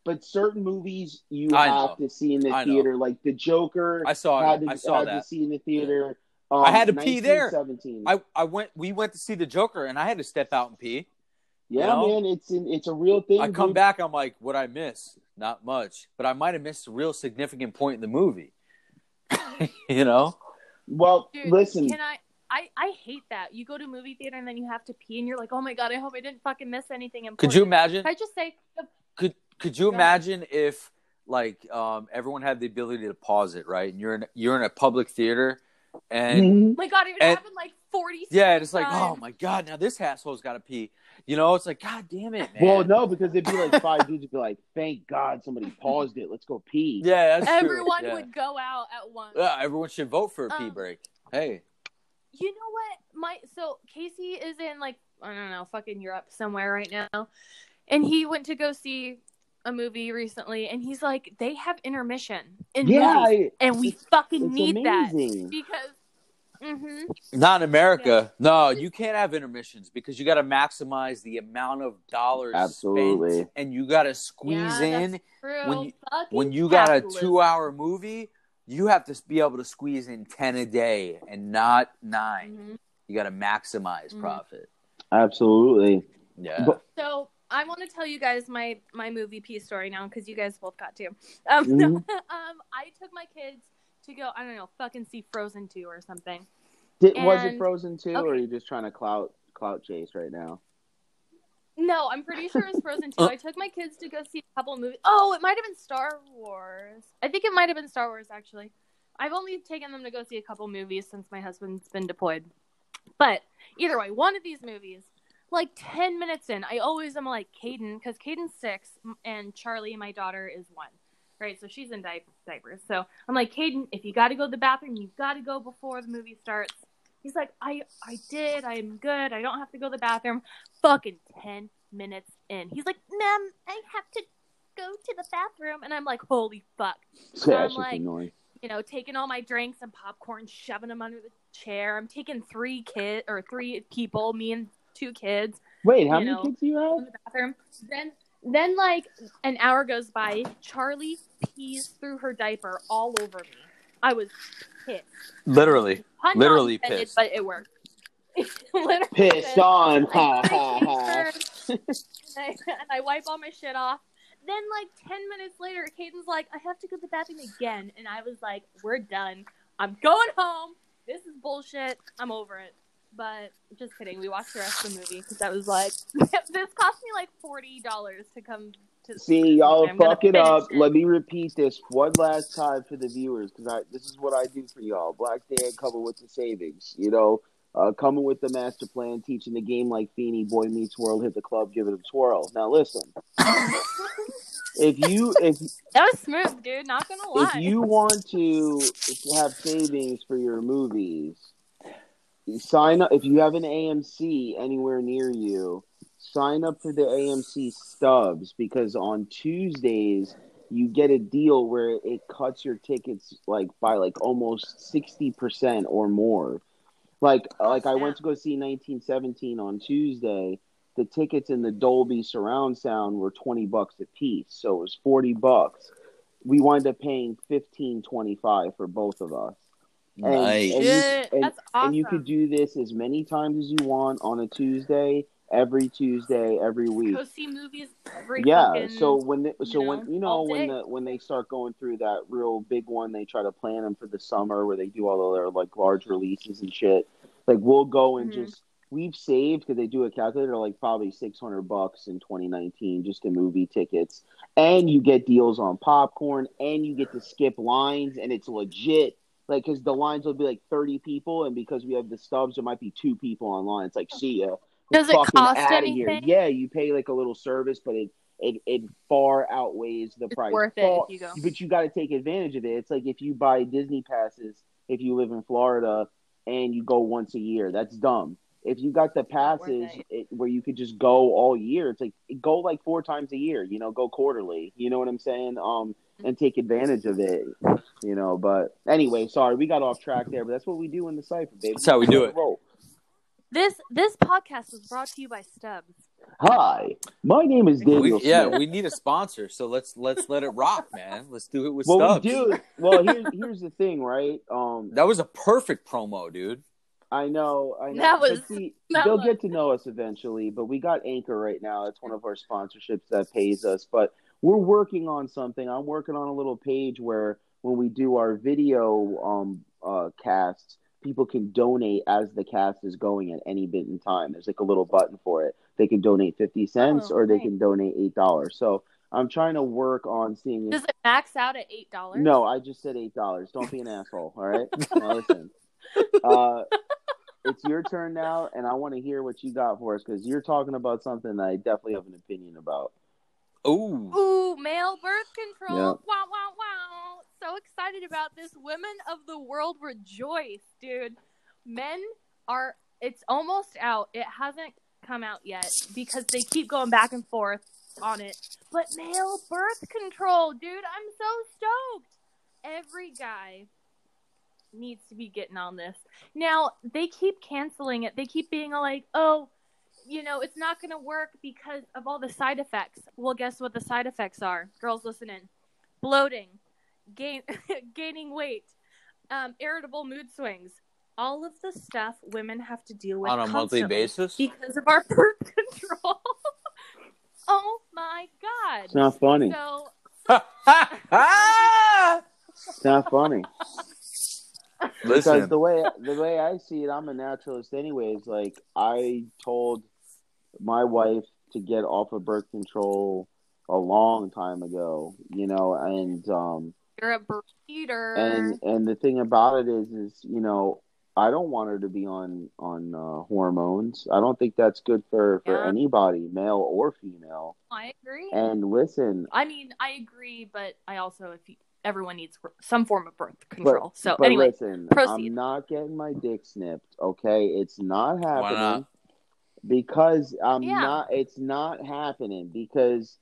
but certain movies you I have know. to see in the I know. theater, like the Joker. I saw had it. to, I saw had that. to see in the theater. Um, I had to pee there. 1917. I, I went. We went to see the Joker, and I had to step out and pee. Yeah, you know? man, it's an, it's a real thing. I come dude. back. I'm like, what I miss? Not much, but I might have missed a real significant point in the movie. you know? Well, Dude, listen, Can I? I, I hate that. You go to a movie theater and then you have to pee and you're like, oh my god, I hope I didn't fucking miss anything important. Could you imagine? Can I just say, Could Could you Go ahead. imagine if like um, everyone had the ability to pause it, right? And you're in you're in a public theater, and Mhm. oh my god, it would And- happen like 40 yeah, it's like, oh my god, now this asshole's got to pee. You know, it's like, god damn it, man. well, no, because it'd be like five dudes would be like, "Thank God somebody paused it. Let's go pee." Yeah, that's true. Everyone Yeah. would go out at once. Yeah, everyone should vote for a pee Um, break. Hey, You know what? My so Casey is in like I don't know, fucking Europe somewhere right now, and he went to go see a movie recently, and he's like, they have intermission in Yeah, movies, I- and we fucking need amazing. that because. Hmm not in America. No, you can't have intermissions because you got to maximize the amount of dollars Absolutely. spent, and you got to squeeze Yeah, in when you- Fucking when you got a two-hour movie. You have to be able to squeeze in ten a day and not 9 Mhm. You got to maximize Mhm. profit. Absolutely. Yeah. But- So I want to tell you guys my my movie piece story now because you guys both got to. Um, um, I took my kids to go. I don't know, fucking see Frozen two or something. Did, was it Frozen two, or are you just trying to clout clout chase right now? No, I'm pretty sure it's Frozen Uh. two. I took my kids to go see a couple movies. Oh, it might have been Star Wars. I think it might have been Star Wars actually. I've only taken them to go see a couple movies since my husband's been deployed. But either way, one of these movies, like ten minutes in, I always am like Caden because Caden's six and Charlie, my daughter, is one. Right, so she's in di- diapers. So I'm like, Caden, if you got to go to the bathroom, you've got to go before the movie starts. He's like, I, I did. I'm good. I don't have to go to the bathroom. Fucking ten minutes in, he's like, Mom, I have to go to the bathroom, and I'm like, holy fuck Yeah, I'm like- annoying. you know, taking all my drinks and popcorn, shoving them under the chair. I'm taking three kid or three people, me and two kids, Wait, how many know, kids do you have? in the bathroom. Then, then like an hour goes by. Charlie pees through her diaper all over me. I was pissed. Literally. Pun Literally intended, pissed. but it worked. Literally Pissed on. I Ha ha ha. and, I, and I wipe all my shit off. Then, like 10 minutes later, Caden's like, I have to go to the bathroom again. And I was like, we're done. I'm going home. This is bullshit. I'm over it. But just kidding. We watched the rest of the movie because I was like, this cost me like $40 to come to See, y'all fuck it up. it. Let me repeat this one last time for the viewers, because I this is what I do for y'all. Black Dan coming with the savings, you know, uh, coming with the master plan, teaching the game like Feeny, Boy Meets World, hit the club, give it a twirl. Now listen, if you if That was smooth, dude. Not gonna lie. if you want to have savings for your movies, sign up. If you have an AMC anywhere near you, sign up for the AMC stubs because on Tuesdays you get a deal where it cuts your tickets like by like almost sixty percent or more. Like oh, like I went to go see 1917 on Tuesday. The tickets in the Dolby surround sound were 20 bucks a piece, so it was 40 bucks we wind up paying fifteen twenty five for both of us. And- Nice. and you- Shit, and- that's awesome. And you could do this as many times as you want on a Tuesday, every Tuesday, every week. go see movies every Yeah. fucking- So when they, so you when know, you know when the when they start going through that real big one, they try to plan them for the summer where they do all of their like large releases and shit. Like we'll go and Mhm. just we've saved because they do a calculator like probably six hundred bucks in 2019 just in movie tickets, and you get deals on popcorn, and you get to skip lines, and it's legit. Like, because the lines will be like 30 people, and because we have the stubs, there might be two people online. It's like, see ya. Does it cost anything? Yeah, you pay like a little service, but it it, it far outweighs the It's price. worth it if you go. But you got to take advantage of it. It's like if you buy Disney passes if you live in Florida and you go once a year. That's dumb. If you got the passes it. it, where you could just go all year, it's like go like four times a year. You know, go quarterly. You know what I'm saying? Um, and take advantage of it. You know, but anyway, sorry, we got off track there, but that's what we do in the cipher, baby. That's how we do it. Roll. This this podcast was brought to you by Stubs. Hi, my name is Daniel. We, yeah, Smith. we need a sponsor, so let's let's let it rock, man. Let's do it with well, Stubs. we do. Well, here's here's the thing, right? Um, That was a perfect promo, dude. I know, I know. That was- see, that they'll was- get to know us eventually, but we got Anchor right now. It's one of our sponsorships that pays us. But we're working on something. I'm working on a little page where when we do our video um uh casts, people can donate as the cast is going at any bit in time. There's like a little button for it. They can donate fifty cents Oh, or they can donate eight dollars. So I'm trying to work on seeing Does it max out at eight dollars? no, I just said eight dollars. Don't be an asshole. All right. Now listen. Uh, it's your turn now, and I want to hear what you got for us because you're talking about something that I definitely have an opinion about. Ooh, Ooh, male birth control. Yeah. Wow, wow, wow. So excited about this. Women of the world rejoice, dude. Men are, it's almost out. It hasn't come out yet because they keep going back and forth on it. But male birth control, dude, I'm so stoked. Every guy needs to be getting on this. Now, they keep canceling it. They keep being like, oh, you know, it's not going to work because of all the side effects. Well, guess what the side effects are? Girls, listen in. Bloating, gain, gaining weight, um, irritable mood swings. All of the stuff women have to deal with on a monthly basis. because of our birth control. oh my god! It's not funny. So It's not funny because Listen, the way the way I see it, I'm a naturalist, anyways. Like I told my wife to get off of birth control a long time ago, you know, and um you're a breeder. and and the thing about it is is you know i don't want her to be on on uh, hormones i don't think that's good for for Yeah. anybody male or female I agree. and listen I mean, I agree, but I also, if you, everyone needs some form of birth control. so but anyway, listen proceed. i'm not getting my dick snipped okay it's not happening Why not? Because i'm Yeah. not it's not happening because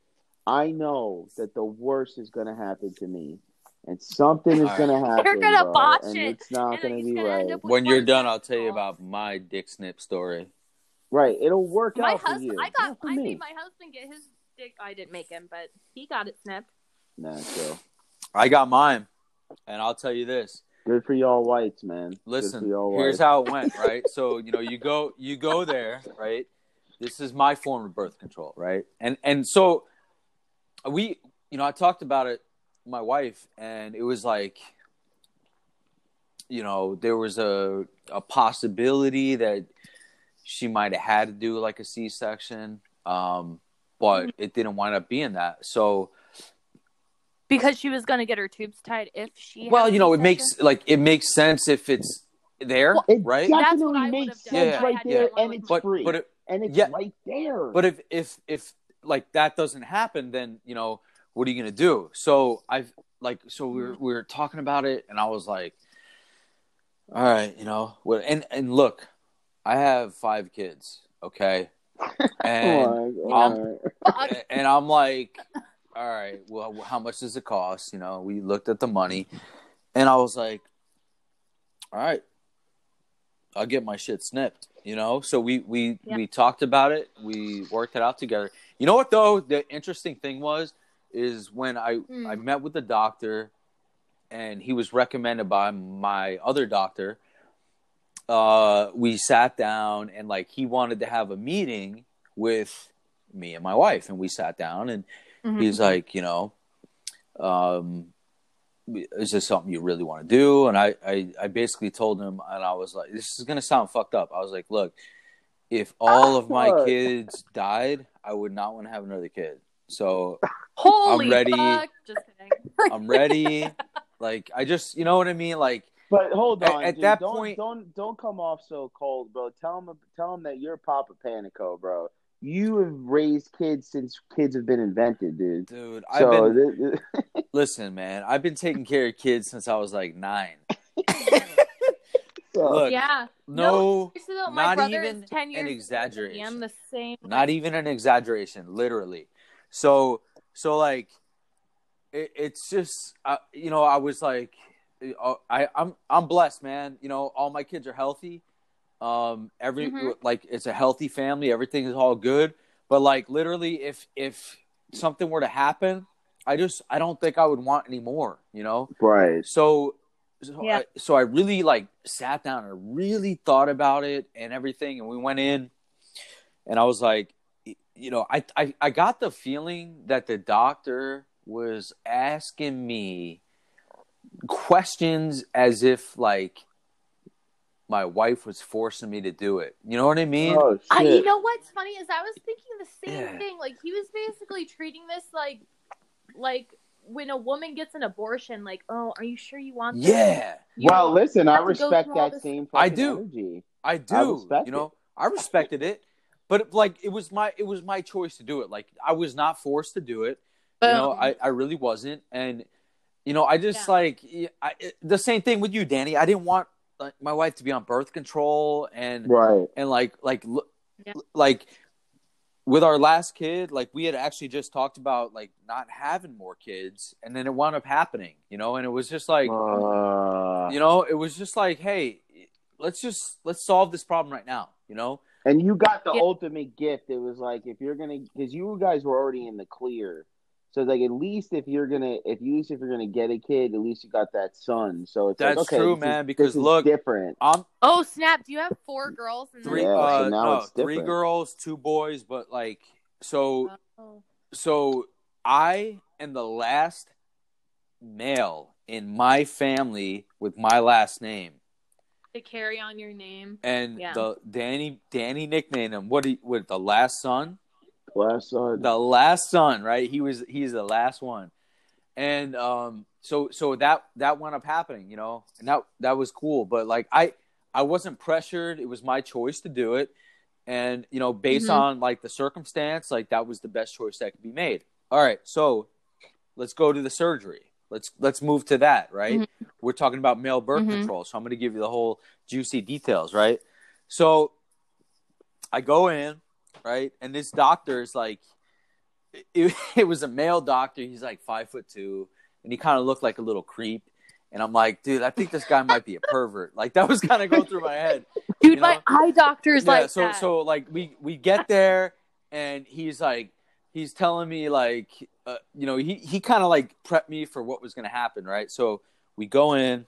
i know that the worst is going to happen to me and something is going to happen You're gonna bro, botch and it, it's not and going to be gonna right when you're done, I'll tell you about my dick snip story. right it'll work my out for husband. you I got for I me. made my husband get his dick. I didn't make him, but he got it snipped. Nah, so I got mine, and I'll tell you this. Good for y'all whites, man. Listen, y'all here's whites. how it went, right? so you know, you go, you go there, right? This is my form of birth control, right? And and so we, you know, I talked about it, with my wife, and it was like, you know, there was a a possibility that she might have had to do like a C section, um, but it didn't wind up being that. So Because she was going to get her tubes tied if she. well, you know, it C-section. makes like it makes sense if it's there, Well, It right? That's definitely what I makes would've sense done. Yeah, right I there, and it's but free, but it, and it's yeah. right there. But if if if like that doesn't happen, then you know what are you gonna do? So I've like so we were we were talking about it, and I was like, all right, you know, what? And and look, I have five kids, okay, and Oh, alright. Fuck. and I'm like, all right, well, how much does it cost? You know, we looked at the money, and I was like, all right, I'll get my shit snipped. You know, so we we Yeah. we talked about it. We worked it out together. You know what though? The interesting thing was is when I Hmm. I met with the doctor, and he was recommended by my other doctor. Uh, we sat down and like he wanted to have a meeting with me and my wife, and we sat down and Mhm. he's like, you know, um, is this something you really want to do? And I, I, I basically told him, and I was like, this is gonna sound fucked up. I was like, look, if all of my What? kids died, I would not want to have another kid. So Holy ready. fuck! Just kidding. I'm ready. like, I just, you know what I mean? Like, But hold At- on, at dude. that don't, point- don't don't come off so cold, bro. Tell him tell him that you're Papa Panico, bro. You have raised kids since kids have been invented, dude. dude, I've been th- th- listen, man. I've been taking care of kids since I was like nine. so- Look, yeah. no, Seriously though, my not even ten years. an older than me. exaggeration. I'm the same. not even an exaggeration literally so so like it, it's just uh, you know I was like uh, I I'm I'm blessed man you know all my kids are healthy um every Mhm. like it's a healthy family everything is all good but like literally if if something were to happen I just I don't think I would want any more you know Right. so so, Yeah. I, so I really like sat down and really thought about it and everything and we went in and I was like you know I I, I got the feeling that the doctor was asking me questions as if like my wife was forcing me to do it you know what I mean Oh shit. I, you know what's funny is I was thinking the same Yeah. thing. Like he was basically treating this like, like when a woman gets an abortion. Like, oh, are you sure you want? This? yeah You well, don't listen, I have to go respect that this- same I do. energy. I do. respect you know, I respected it, but like it was my it was my choice to do it. Like I was not forced to do it. You know, I I really wasn't, and you know, I just Yeah. like I, it- the same thing with you, Danny. I didn't want like, my wife to be on birth control and Right. and like like Yeah. like with our last kid like we had actually just talked about like not having more kids and then it wound up happening you know and it was just like Uh, you know it was just like hey let's just let's solve this problem right now you know and you got the Yeah. ultimate gift. It was like if you're gonna, because you guys were already in the clear. So like at least if you're gonna, if you if you're gonna get a kid, at least you got that son. So it's That's like, okay, true, this is- man, because look- different. i'm Oh snap! Do you have four girls? And three Yeah, uh so now no, it's three girls two boys but like so Oh. so I am the last male in my family with my last name, to carry on your name. and Yeah. the Danny Danny nicknamed him. What he with the last son, Last son. the last son, right? He was he's the last one, and um, so so that that wound up happening, you know, and that that was cool. But like I I wasn't pressured; it was my choice to do it, and you know, based Mhm. on like the circumstance, like that was the best choice that could be made. All right, so let's go to the surgery. Let's let's move to that, right? We're talking about male birth Mhm. control, so I'm going to give you the whole juicy details, right? So I go in, right, and this doctor is like, it, it was a male doctor. He's like five foot two, and he kind of looked like a little creep. And I'm like, dude, I think this guy might be a pervert. Like that was kind of going through my head. Dude, You my know? eye doctor's yeah, like so that. so like we we get there, and he's like, he's telling me like, uh, you know, he he kind of like prepped me for what was gonna happen, right? So we go in,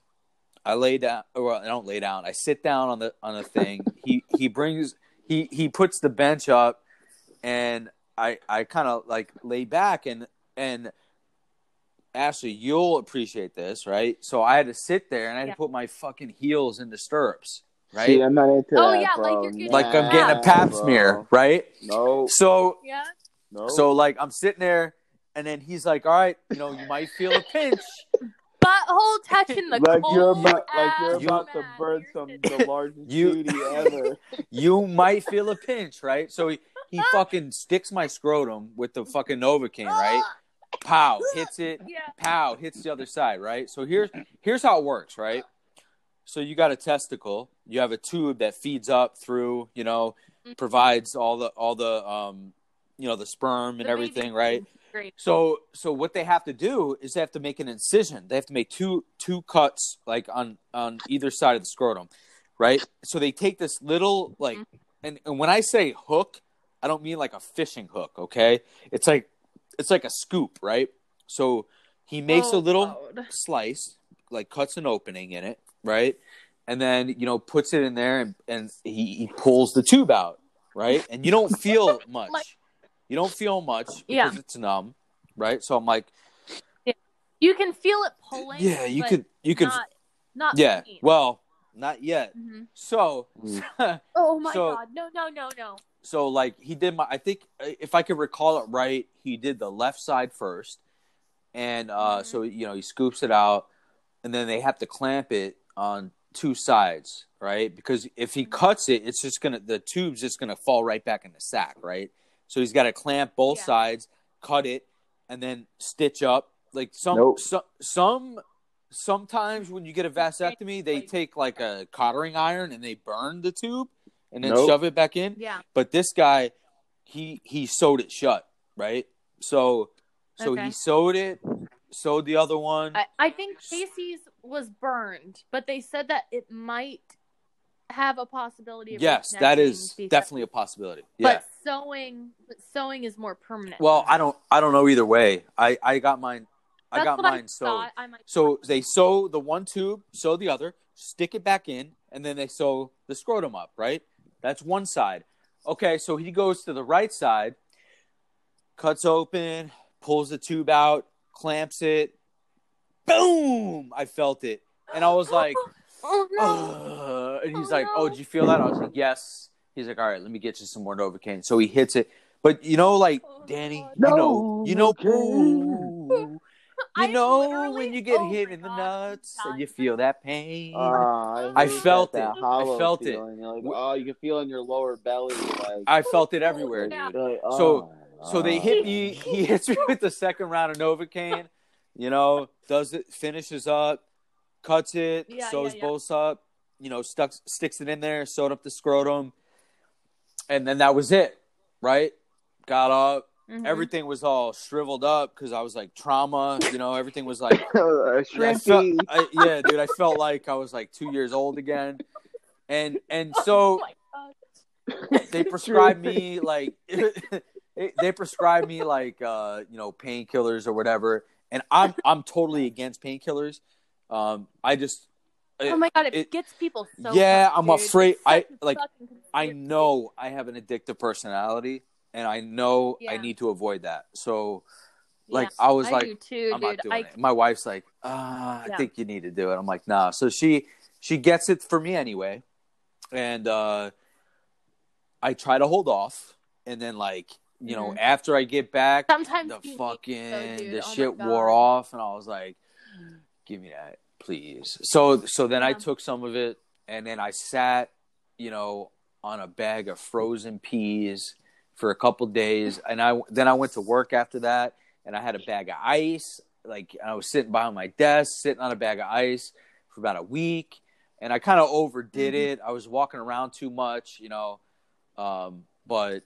I lay down, or I don't lay down, I sit down on the on the thing. he he brings he he puts the bench up, and I I kind of like lay back and and. Ashley, you'll appreciate this, right? So I had to sit there and I had Yeah. to put my fucking heels in the stirrups, right? See, I'm not into Oh, that, yeah, like you're getting like I'm getting a pap bro. smear, right? No, So yeah. no. so like I'm sitting there and then he's like, All right, you know, you might feel a pinch. Butthole touching the like you're cold about, like you're ass about to burn some the largest You- booty ever. You might feel a pinch, right? So he, he fucking sticks my scrotum with the fucking Novocaine, right? Pow, hits it, Yeah. pow, hits the other side, right? So here's here's how it works, right? So you got a testicle, you have a tube that feeds up through, you know, Mhm. provides all the all the um you know, the sperm and The baby everything, right? Great. So so what they have to do is they have to make an incision. They have to make two two cuts like on on either side of the scrotum, right? So they take this little like mm-hmm. and, and when I say hook, I don't mean like a fishing hook, okay? It's like it's like a scoop, right? So he makes a Oh, little Lord. slice, like cuts an opening in it, right? And then you know puts it in there and, and he, he pulls the tube out, right? And you don't feel much. My- You don't feel much because Yeah. it's numb, right? So I'm like, yeah. You can feel it pulling. yeah, you but could, you could, Not, not yeah. pain. Well, not yet. Mhm. So, Oh my So- god! No, no, no, no. so like he did my. I think if I could recall it right, he did the left side first, and uh, Mhm. so you know he scoops it out, and then they have to clamp it on two sides, right? Because if he cuts it, it's just gonna the tube's just gonna fall right back in the sack, right? So he's got to clamp both Yeah. sides, cut it, and then stitch up. Like some Nope. so, some sometimes when you get a vasectomy, they take like a cottering iron and they burn the tube and then Nope. shove it back in. Yeah. But this guy, he he sewed it shut, right? So so Okay. he sewed it sewed the other one. I, I think Casey's was burned, but they said that it might have a possibility of yes, that reconnecting is because- definitely a possibility. Yeah. But sewing, but sewing is more permanent. well, I don't I don't know either way. I I got mine I got mine I sewed. So they sew the one tube, sew the other, stick it back in, and then they sew the scrotum up, right? That's one side. Okay, so he goes to the right side, cuts open, pulls the tube out, clamps it. Boom! I felt it. And I was like, oh no! "Ugh." and he's Oh, like, "Oh, no. did you feel that?" I was like, "Yes." He's like, "All right, let me get you some more Novocaine." So he hits it, but you know, like Oh, Danny, God. you know, you know, Novocaine. Ooh. you know when you get oh hit in the God, nuts I'm and you feel that pain. Ah, I hate felt that, it. that I hollow felt it. feeling. You're like, oh, you can feel in your lower belly. Like, I felt it everywhere, Yeah. dude. you're So- oh, So they ah. hit me. He hits me with the second round of Novocaine. You know, does it, finishes up, cuts it, Yeah, sews yeah, yeah. both up. You know, stuck sticks it in there, sewed up the scrotum, and then that was it. Right? Got up. Mhm. Everything was all shriveled up because I was like trauma. You know, everything was like Uh, Yeah, I felt. I, yeah, dude, I felt like I was like two years old again, and and Oh so my God. they prescribed me like they prescribed me like uh, you know painkillers or whatever, and I'm I'm totally against painkillers. Um, I just Oh my god, it, it- gets people so. Yeah, I'm dude. afraid- I- like, I know I have an addictive personality, and I know I need to avoid that. So like Yeah, I was I like, too, I'm dude. not doing I, it. My wife's like, ah, I Yeah. think you need to do it. I'm like, nah. So she she gets it for me anyway, and uh, I try to hold off, and then like you know Mhm. after I get back, Sometimes the fucking dude. the Oh shit wore off, and I was like, give me that, please. So so then I took some of it, and then I sat, you know, on a bag of frozen peas for a couple days, and I then I went to work after that, and I had a bag of ice. Like I was sitting behind my desk, sitting on a bag of ice for about a week, and I kind of overdid Mhm. it. I was walking around too much, you know, um, but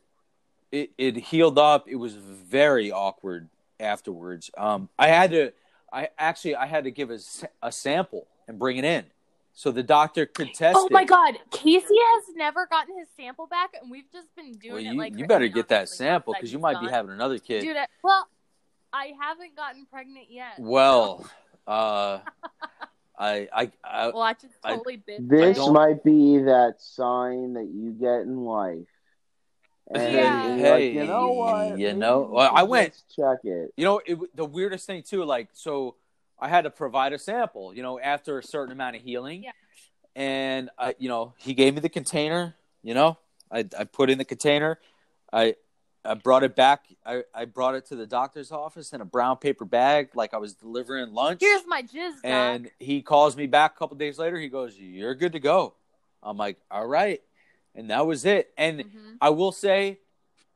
it it healed up. It was very awkward afterwards. Um, I had to, I actually I had to give a, a sample and bring it in, so the doctor could test Oh my it. god, Casey has never gotten his sample back, and we've just been doing Well, it you, like you better get that sample because you he's might be having another kid. Dude, I- well, I haven't gotten pregnant yet. Well, uh, I, I, I, well, I just I- totally bit. This don't- might be that sign that you get in life. And Yeah. you're like, Hey, you know what? you know, well, I went- just check it. you know, it, the weirdest thing too, like, so I had to provide a sample, you know, after a certain amount of healing, Yeah. and I, you know, he gave me the container, you know, I, I put in the container, I, I brought it back, I, I brought it to the doctor's office in a brown paper bag, like I was delivering lunch. Here's my jizz, doc. And he calls me back a couple days later. He goes, "You're good to go." I'm like, "All right," and that was it. And Mhm. I will say,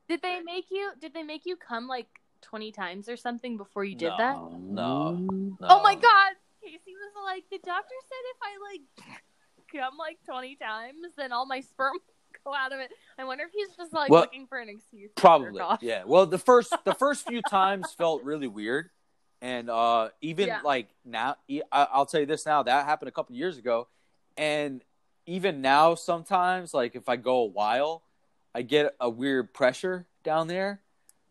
Did they make you? Did they make you come like twenty times or something before you did no, that? No, no. Oh my god, Casey was like, the doctor said if I like come like twenty times, then all my sperm go out of it. I wonder if he's just like Well, looking for an excuse. Probably, yeah. Well, the first the first few times felt really weird, and uh, even Yeah. like now, I'll tell you this now. That happened a couple years ago, and even now, sometimes like if I go a while, I get a weird pressure down there,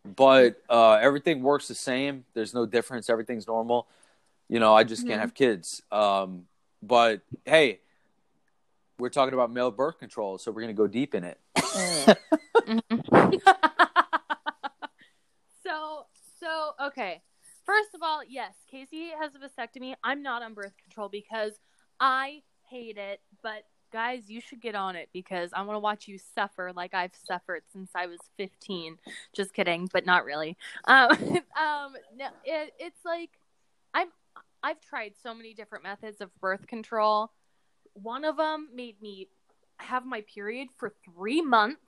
but uh, everything works the same. There's no difference. Everything's normal. You know, I just can't Mhm. have kids. Um, but hey, we're talking about male birth control, so we're gonna go deep in it. So so okay. First of all, yes, Casey has a vasectomy. I'm not on birth control because I hate it, but guys, you should get on it because I want to watch you suffer like I've suffered since I was 15. Just kidding, but not really. Um, um, no, it, it's like I'm I've tried so many different methods of birth control. One of them made me have my period for three months.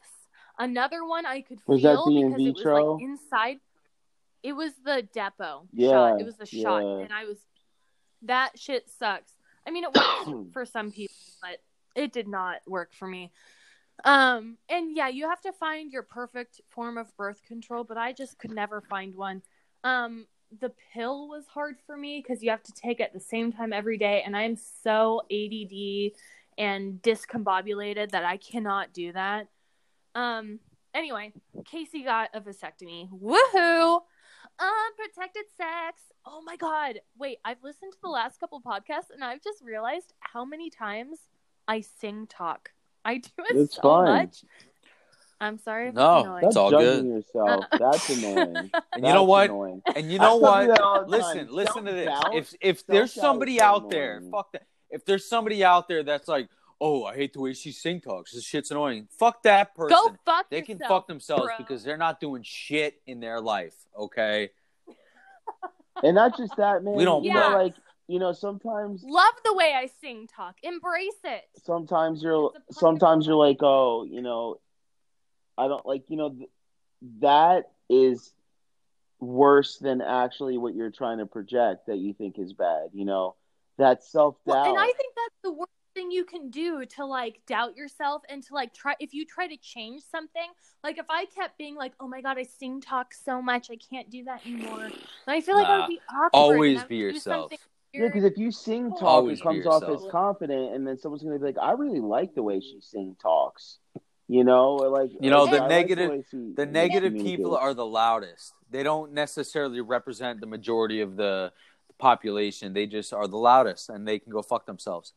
Another one I could Was feel because it was like inside. It was the Depo Yeah, shot. It was the shot, yeah. and I was that shit sucks. I mean, it works for some people, but it did not work for me. Um, and yeah, you have to find your perfect form of birth control, but I just could never find one. Um, the pill was hard for me because you have to take it at the same time every day, and I am so ADD and discombobulated that I cannot do that. Um. Anyway, Casey got a vasectomy. Woohoo! Unprotected sex. Oh my god. Wait, I've listened to the last couple podcasts and I've just realized how many times I sing talk. I do it It's so fine. much. I'm sorry No, it's. It's That's all judging good. yourself. That's annoying. And you know what? annoying. And you know what? that all Listen, time. listen to this. Self-doubt- If if there's self-doubt somebody so out there, annoying. fuck that. If there's somebody out there that's like, oh, I hate the way she sing talks. This shit's annoying. Fuck that person. Go fuck they yourself. can fuck themselves bro. because they're not doing shit in their life. Okay. And not just that, man. We don't Yeah. know, like you know, sometimes Love the way I sing talk. Embrace it. sometimes you're It's a part of sometimes you're like oh you know i don't like you know th- that is worse than actually what you're trying to project that you think is bad you know that self-doubt Well, and I think that's the worst thing you can do to like doubt yourself and to like try if you try to change something. Like if I kept being like, "Oh my god, I sing talk so much, I can't do that anymore," then I feel like I would be awkward. Always and I be do yourself. Something yeah because if you sing talk it comes off as confident and then someone's gonna be like i really like the way she sing talks you know or like You know, like, the I like negative- she- The negative people are the loudest. They don't necessarily represent the majority of the population. They just are the loudest, and they can go fuck themselves.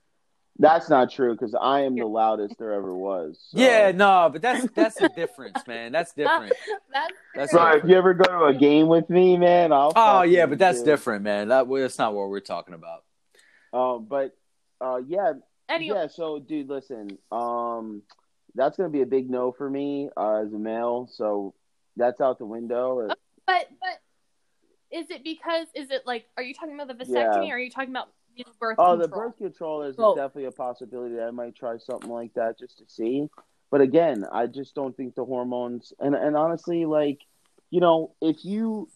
That's not true because i am the loudest there ever was so. Yeah, no, but that's that's the difference, man. That's different. That's, That's true. Bro, if you ever go to a game with me, man, I'll. Oh yeah, but that's too. different, man. That that's not what we're talking about. Um, but uh, yeah, Anyway, yeah. So, dude, listen. Um, that's gonna be a big no for me uh, as a male. So that's out the window. but but is it because is it like are you talking about the vasectomy Yeah. or are you talking about you know, birth Oh, control? the birth control is Both. definitely a possibility I might try something like that just to see. But again, I just don't think the hormones and and honestly, like you know, if you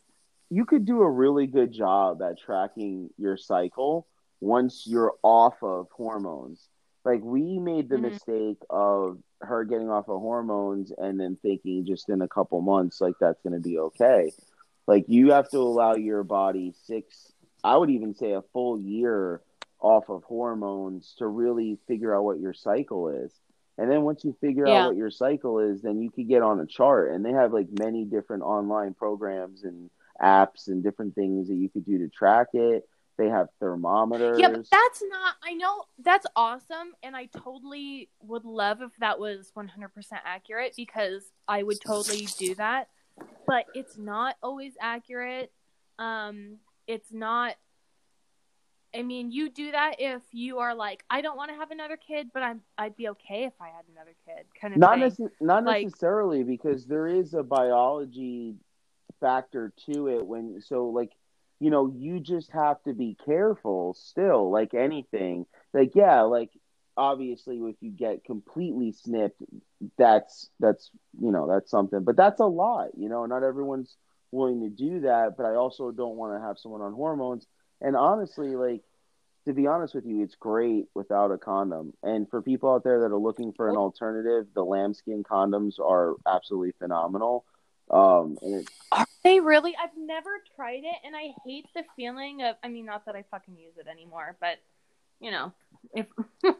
you could do a really good job at tracking your cycle once you're off of hormones. Like we made the Mhm. mistake of her getting off of hormones and then thinking just in a couple months like that's going to be okay. Like you have to allow your body six I would even say a full year off of hormones to really figure out what your cycle is. And then once you figure Yeah. out what your cycle is, then you could get on a chart. And they have like many different online programs and apps and different things that you could do to track it. They have thermometers. Yeah, but that's not. I know that's awesome, and I totally would love if that was 100% accurate because I would totally do that. But it's not always accurate. Um, it's not. I mean, you do that if you are like, I don't want to have another kid, but I'm, I'd be okay if I had another kid, kind of not necess- not Like- necessarily because there is a biology factor to it when so like you know you just have to be careful still like anything like yeah like obviously if you get completely snipped that's that's you know that's something but that's a lot you know not everyone's willing to do that but i also don't want to have someone on hormones and honestly like to be honest with you it's great without a condom and for people out there that are looking for an alternative the lambskin condoms are absolutely phenomenal um and it, Are they really? I've never tried it, and I hate the feeling of. I mean, not that I fucking use it anymore, but you know, if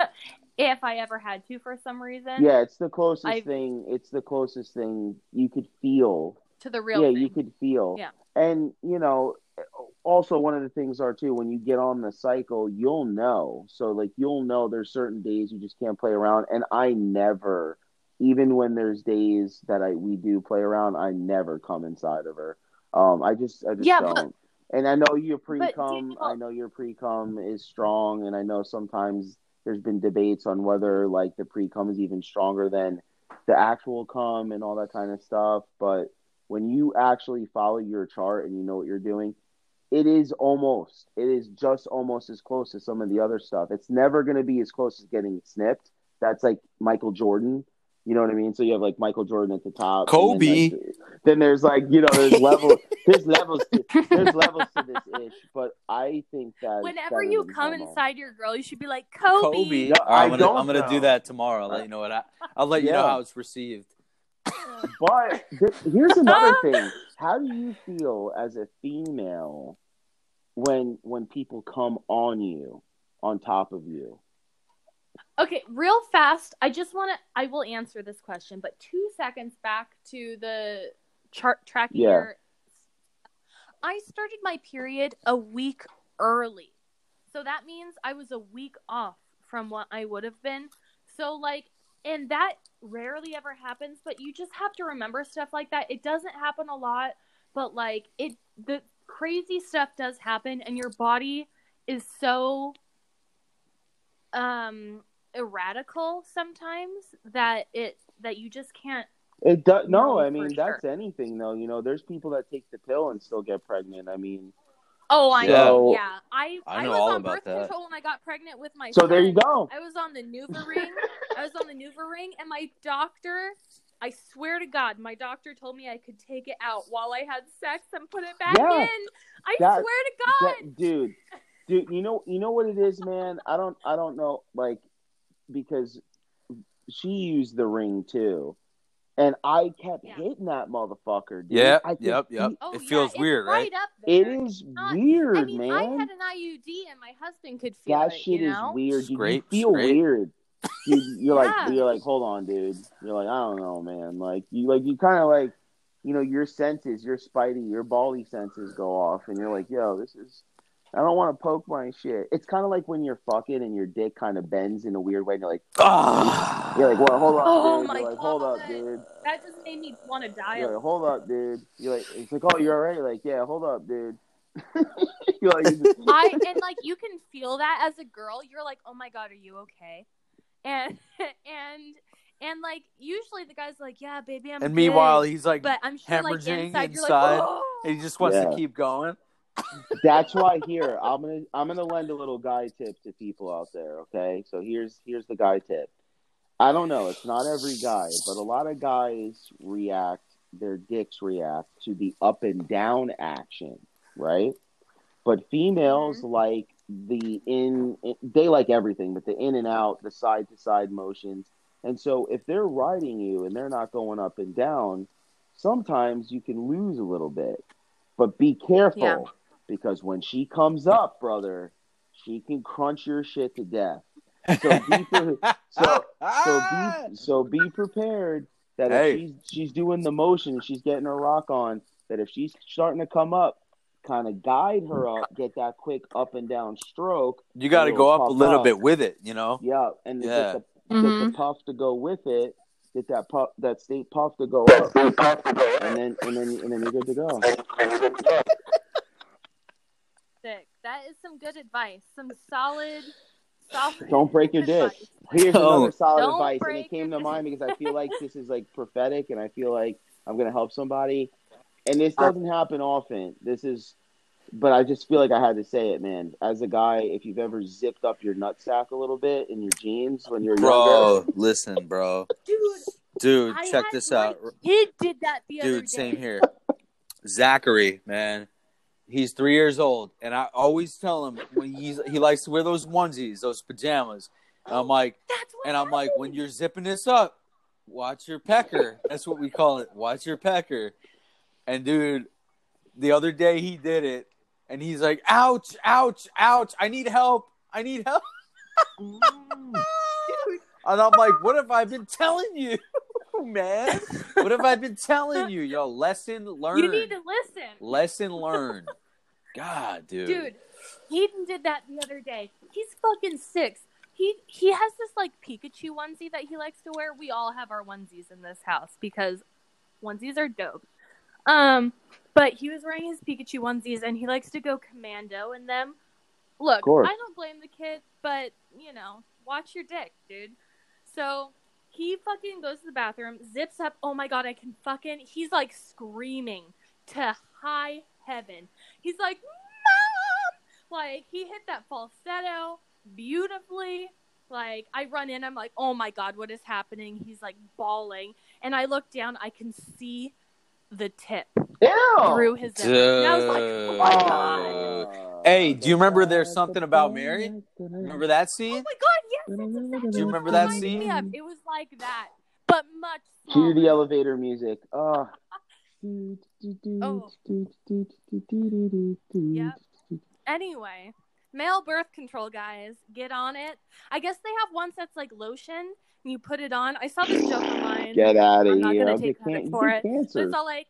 if I ever had to for some reason, yeah it's the closest I've- thing it's the closest thing you could feel to the real yeah thing. you could feel. Yeah. and you know also one of the things are too when you get on the cycle you'll know. So like you'll know there's certain days you just can't play around. And i never even when there's days that i we do play around i never come inside of her. Um i just i just Yeah, don't. But- and i know your pre cum Daniel- i know your pre cum is strong. And i know sometimes there's been debates on whether like the pre cum is even stronger than the actual cum and all that kind of stuff. But when you actually follow your chart and you know what you're doing, it is almost, it is just almost as close as some of the other stuff. It's never going to be as close as getting snipped. That's like Michael Jordan. You know what I mean? So you have like Michael Jordan at the top. Kobe. Then, like, then there's like, you know, there's levels, there's levels, to, there's levels to this ish. But I think that Whenever you come inside your girl, you should be like Kobe. Kobe. No, All right, I I'm gonna, don't I'm gonna do that tomorrow. I'll let you know what I, I'll let you know how it's received. But th- here's another thing. How do you feel as a female when when people come on you, on top of you? Okay, real fast. I just want to. I will answer this question, but two seconds back to the chart tracking Yeah. your. I started my period a week early, so that means I was a week off from what I would have been. So like, and that rarely ever happens. But you just have to remember stuff like that. It doesn't happen a lot, but like it, the crazy stuff does happen, and your body is so um erratical sometimes that it that you just can't It does. No, I mean sure. that's anything though. You know, there's people that take the pill and still get pregnant. I mean, oh i Yeah. know yeah i I i, was all on about birth that. control when i got pregnant with my so there you go. i was on the nuvaring i was on the nuvaring and my doctor I swear to God, my doctor told me I could take it out while I had sex and put it back Yeah. in. I That- swear to God. That- dude, dude, you know, you know what it is, man. I don't, I don't know, like, because she used the ring too, and I kept Yeah. hitting that motherfucker. Dude. Yeah, I yep, feel- yep. Oh, It feels it's weird, right? Up It there. is not- weird, I mean, man. I had an IUD and my husband could feel that it. shit you know? is weird. dude. Scrape, you feel scrape. weird. Dude, you're like, Yeah. you're like, hold on, dude. You're like, I don't know, man. Like, you, like, you kind of like, you know, your senses, your spidey, your bally senses go off, and you're like, yo, this is. I don't want to poke my shit. It's kind of like when you're fucking and your dick kind of bends in a weird way. And you're like, Ah. you're like, well, hold up, Oh dude. my You're like, hold up, God. dude. That just made me want to die. You're like, hold up, dude. You're like, it's like, oh, you're all right. You're like, yeah, hold up, dude. you're like, I and like you can feel that as a girl. You're like, oh my god, are you okay? And and and like usually the guy's like, yeah, baby, I'm. And meanwhile, good." he's like but I'm sure like hemorrhaging inside, you're inside, like, oh. and he just wants Yeah. to keep going. That's why here I'm gonna I'm gonna lend a little guy tip to people out there. Okay, so here's here's the guy tip. I don't know, it's not every guy, but a lot of guys react. Their dicks react to the up and down action, right? But females mm-hmm. like the in. They like everything, but the in and out, the side to side motions. And so if they're riding you and they're not going up and down, sometimes you can lose a little bit. But be careful Yeah. Because when she comes up, brother, she can crunch your shit to death. So be pre- so so be so be prepared that Hey. if she's she's doing the motion, she's getting her rock on. That if she's starting to come up, kind of guide her up, get that quick up and down stroke. you got to go up a little up. bit with it, you know. Yeah, and Yeah. get the get Mhm. the puff to go with it. Get that puff, that state puff to go up, and then and then and then you're good to go. Sick. That is some good advice. Some solid, solid. Don't break your dick. advice. Here's Don't- another solid Don't advice, and it came to mind because I feel like this is like prophetic, and I feel like I'm gonna help somebody. And this doesn't happen often. This is, but I just feel like I had to say it, man. As a guy, if you've ever zipped up your nutsack a little bit in your jeans when you're Bro, younger, listen, bro, Dude, dude, I check had this my out, Kid did that the other day. dude. Same here. Zachary, man, he's three years old, and I always tell him when he's he likes to wear those onesies, those pajamas. And I'm like, That's and I'm like, when you're zipping this up, watch your pecker. That's what we call it. Watch your pecker. And dude, the other day he did it, and he's like, "Ouch, ouch, ouch! I need help! I need help!" Mm. and I'm like, "What have I been telling you, man? What have I been telling you, yo? Lesson learned. You need to listen. Lesson learned. God, dude. Dude, Hayden did that the other day. He's fucking six. He he has this like Pikachu onesie that he likes to wear. We all have our onesies in this house because onesies are dope. Um, but he was wearing his Pikachu onesies and he likes to go commando in them. Look. I don't blame the kid, but you know, watch your dick, dude. So he fucking goes to the bathroom, zips up. Oh my god, I can fucking. He's like screaming to high heaven. He's like, Mom! Like, he hit that falsetto beautifully. Like, I run in, I'm like, oh my god, what is happening? He's like bawling. And I look down, I can see the tip Ew! through his zipper. And I was like, oh my god. Hey, do you remember there's something about Mary? Remember that scene? Oh my god, yes, that's exactly Do you remember that scene? of. It was like that. but much Cue smaller. the elevator music. Oh. Oh. Yep. Anyway, male birth control guys, get on it. I guess they have ones that's like lotion and you put it on. I saw this joke online. Get out of here! I'm not here. gonna take get credit for it. get But cancer. it's all like,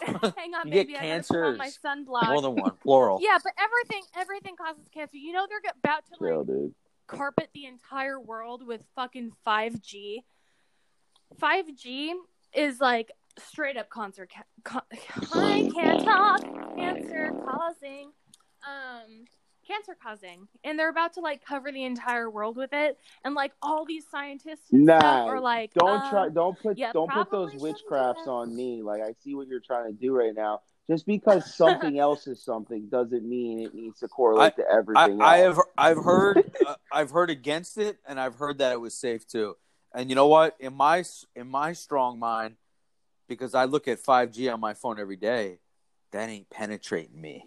hang on, You get baby, I gotta put on my cancers. sunblock. More than one, plural. Yeah, but everything everything causes cancer. You know they're about to like Chill, dude. Carpet the entire world with fucking 5G. 5G is like straight up cancer. Ca- I can't talk. Cancer causing. Um, cancer causing, and they're about to like cover the entire world with it, and like all these scientists Nah, are like, Don't um, try. Don't put. yeah, don't put those do witchcrafts on me. Like I see what you're trying to do right now. Just because something else is something doesn't mean it needs to correlate to everything. I else. have I've heard uh, I've heard against it, and I've heard that it was safe too. And you know what? In my in my strong mind, because I look at 5G on my phone every day, that ain't penetrating me.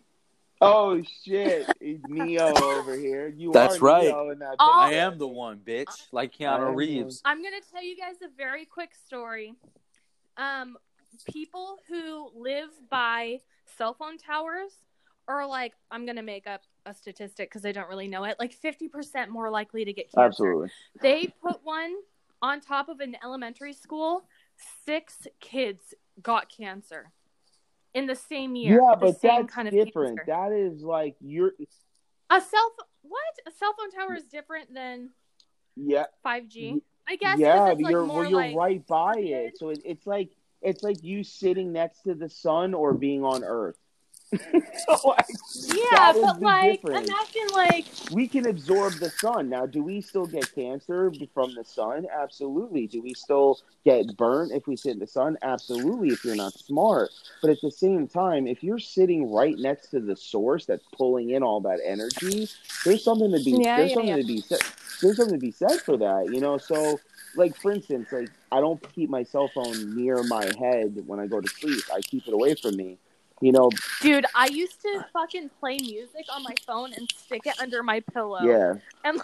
Oh shit, It's Neo over here. You That's are right. Neo in that Oh. I am the one, bitch, like I Keanu Reeves. I'm gonna tell you guys a very quick story. Um, people who live by cell phone towers are like, I'm gonna make up a statistic because I don't really know it. Like 50% more likely to get cancer. Absolutely. They put one on top of an elementary school. Six kids got cancer in the same year. Yeah, the but same that's kind of different. cancer. That is like you're. A cell ph- what? A cell phone tower is different than Yeah, five G. I guess yeah, it's like you're more well, you're like right by it. So it, it's like it's like you sitting next to the sun or being on Earth. Like, Yeah, but like, difference. imagine like, we can absorb the sun. Now, do we still get cancer from the sun? Absolutely. Do we still get burnt if we sit in the sun? Absolutely, if you're not smart. But at the same time, if you're sitting right next to the source that's pulling in all that energy, there's something to be Yeah, there's yeah, something yeah. to be said there's something to be said for that, you know? So like for instance, like I don't keep my cell phone near my head when I go to sleep. I keep it away from me. You know, dude, I used to fucking play music on my phone and stick it under my pillow. yeah. And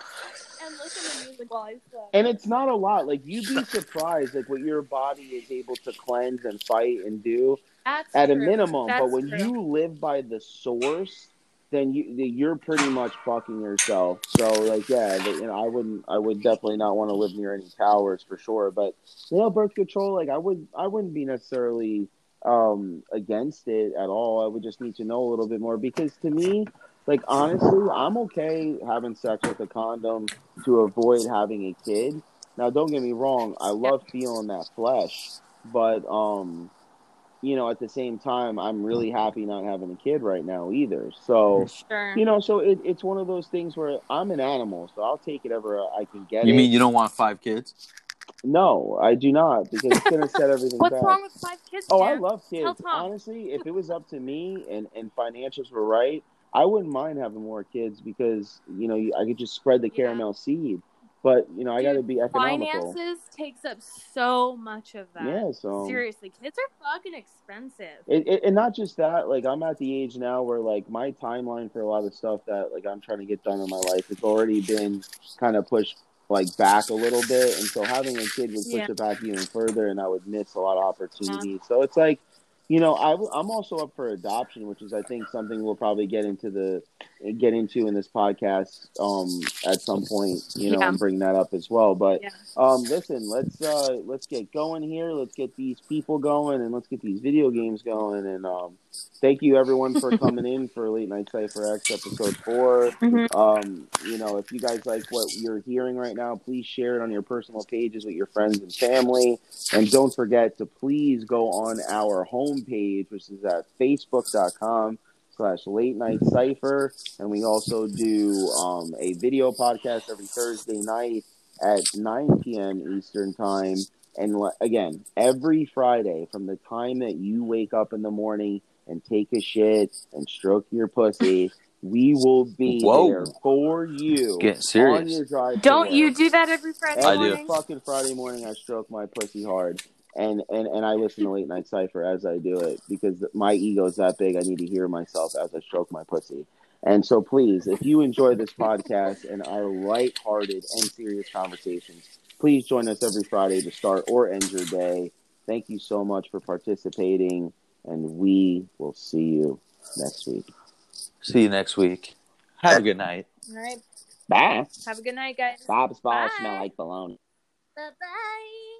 and listen to music while I slept. And it's not a lot. Like you'd be surprised, like what your body is able to cleanse and fight and do That's at a minimum. That's but when true. you live by the source, then you you're pretty much fucking yourself. So like, yeah, you know, I wouldn't, I would definitely not want to live near any towers for sure. But you know, birth control, like I would, I wouldn't be necessarily um against it at all. I would just need to know a little bit more because to me. Like honestly, I'm okay having sex with a condom to avoid having a kid. Now, don't get me wrong, I love feeling that flesh, but um, you know, at the same time, I'm really mm-hmm. happy not having a kid right now either. So, Sure. you know, so it, it's one of those things where I'm an animal, so I'll take it ever I can get. You it. mean you don't want five kids? No, I do not because it's gonna set everything What's back. wrong with five kids? Oh, I love kids. Honestly, if it was up to me and and financials were right, I wouldn't mind having more kids because you know I could just spread the Yeah. caramel seed. But you know, I got to be economical. Finances takes up so much of that. Yeah, so Seriously, kids are fucking expensive. It, it, and not just that, like I'm at the age now where like my timeline for a lot of stuff that like I'm trying to get done in my life, it's already been kind of pushed like back a little bit, and so having a kid would push Yeah. it back even further, and I would miss a lot of opportunities. So it's like, you know, I, am also up for adoption, which is I think something we'll probably get into the get into in this podcast um at some point, you know, Yeah. and bring that up as well. But Yeah. um, listen, let's uh, let's get going here. Let's get these people going, and let's get these video games going. And um, thank you everyone for coming in for Late Night Cipher X episode 4 Mhm. Um, you know, if you guys like what you're hearing right now, please share it on your personal pages with your friends and family, and don't forget to please go on our homepage, which is at facebook.com slash late night cipher and we also do um, a video podcast every thursday night at 9 p.m eastern time. And again every friday from the time that you wake up in the morning and take a shit and stroke your pussy we will be Whoa. there for you Getting on serious. your drive Don't work. you do that every Friday I do. Every fucking Friday morning, I stroke my pussy hard, and and and I listen to Late Night Cipher as I do it because my ego's that big. I need to hear myself as I stroke my pussy. And so, please, if you enjoy this podcast and our light-hearted and serious conversations, Please join us every Friday to start or end your day. Thank you so much for participating, and we will see you next week. See you next week. Have a good night. All right. Bye. Have a good night, guys. Bob's balls Bye. smell like bologna. Bye bye.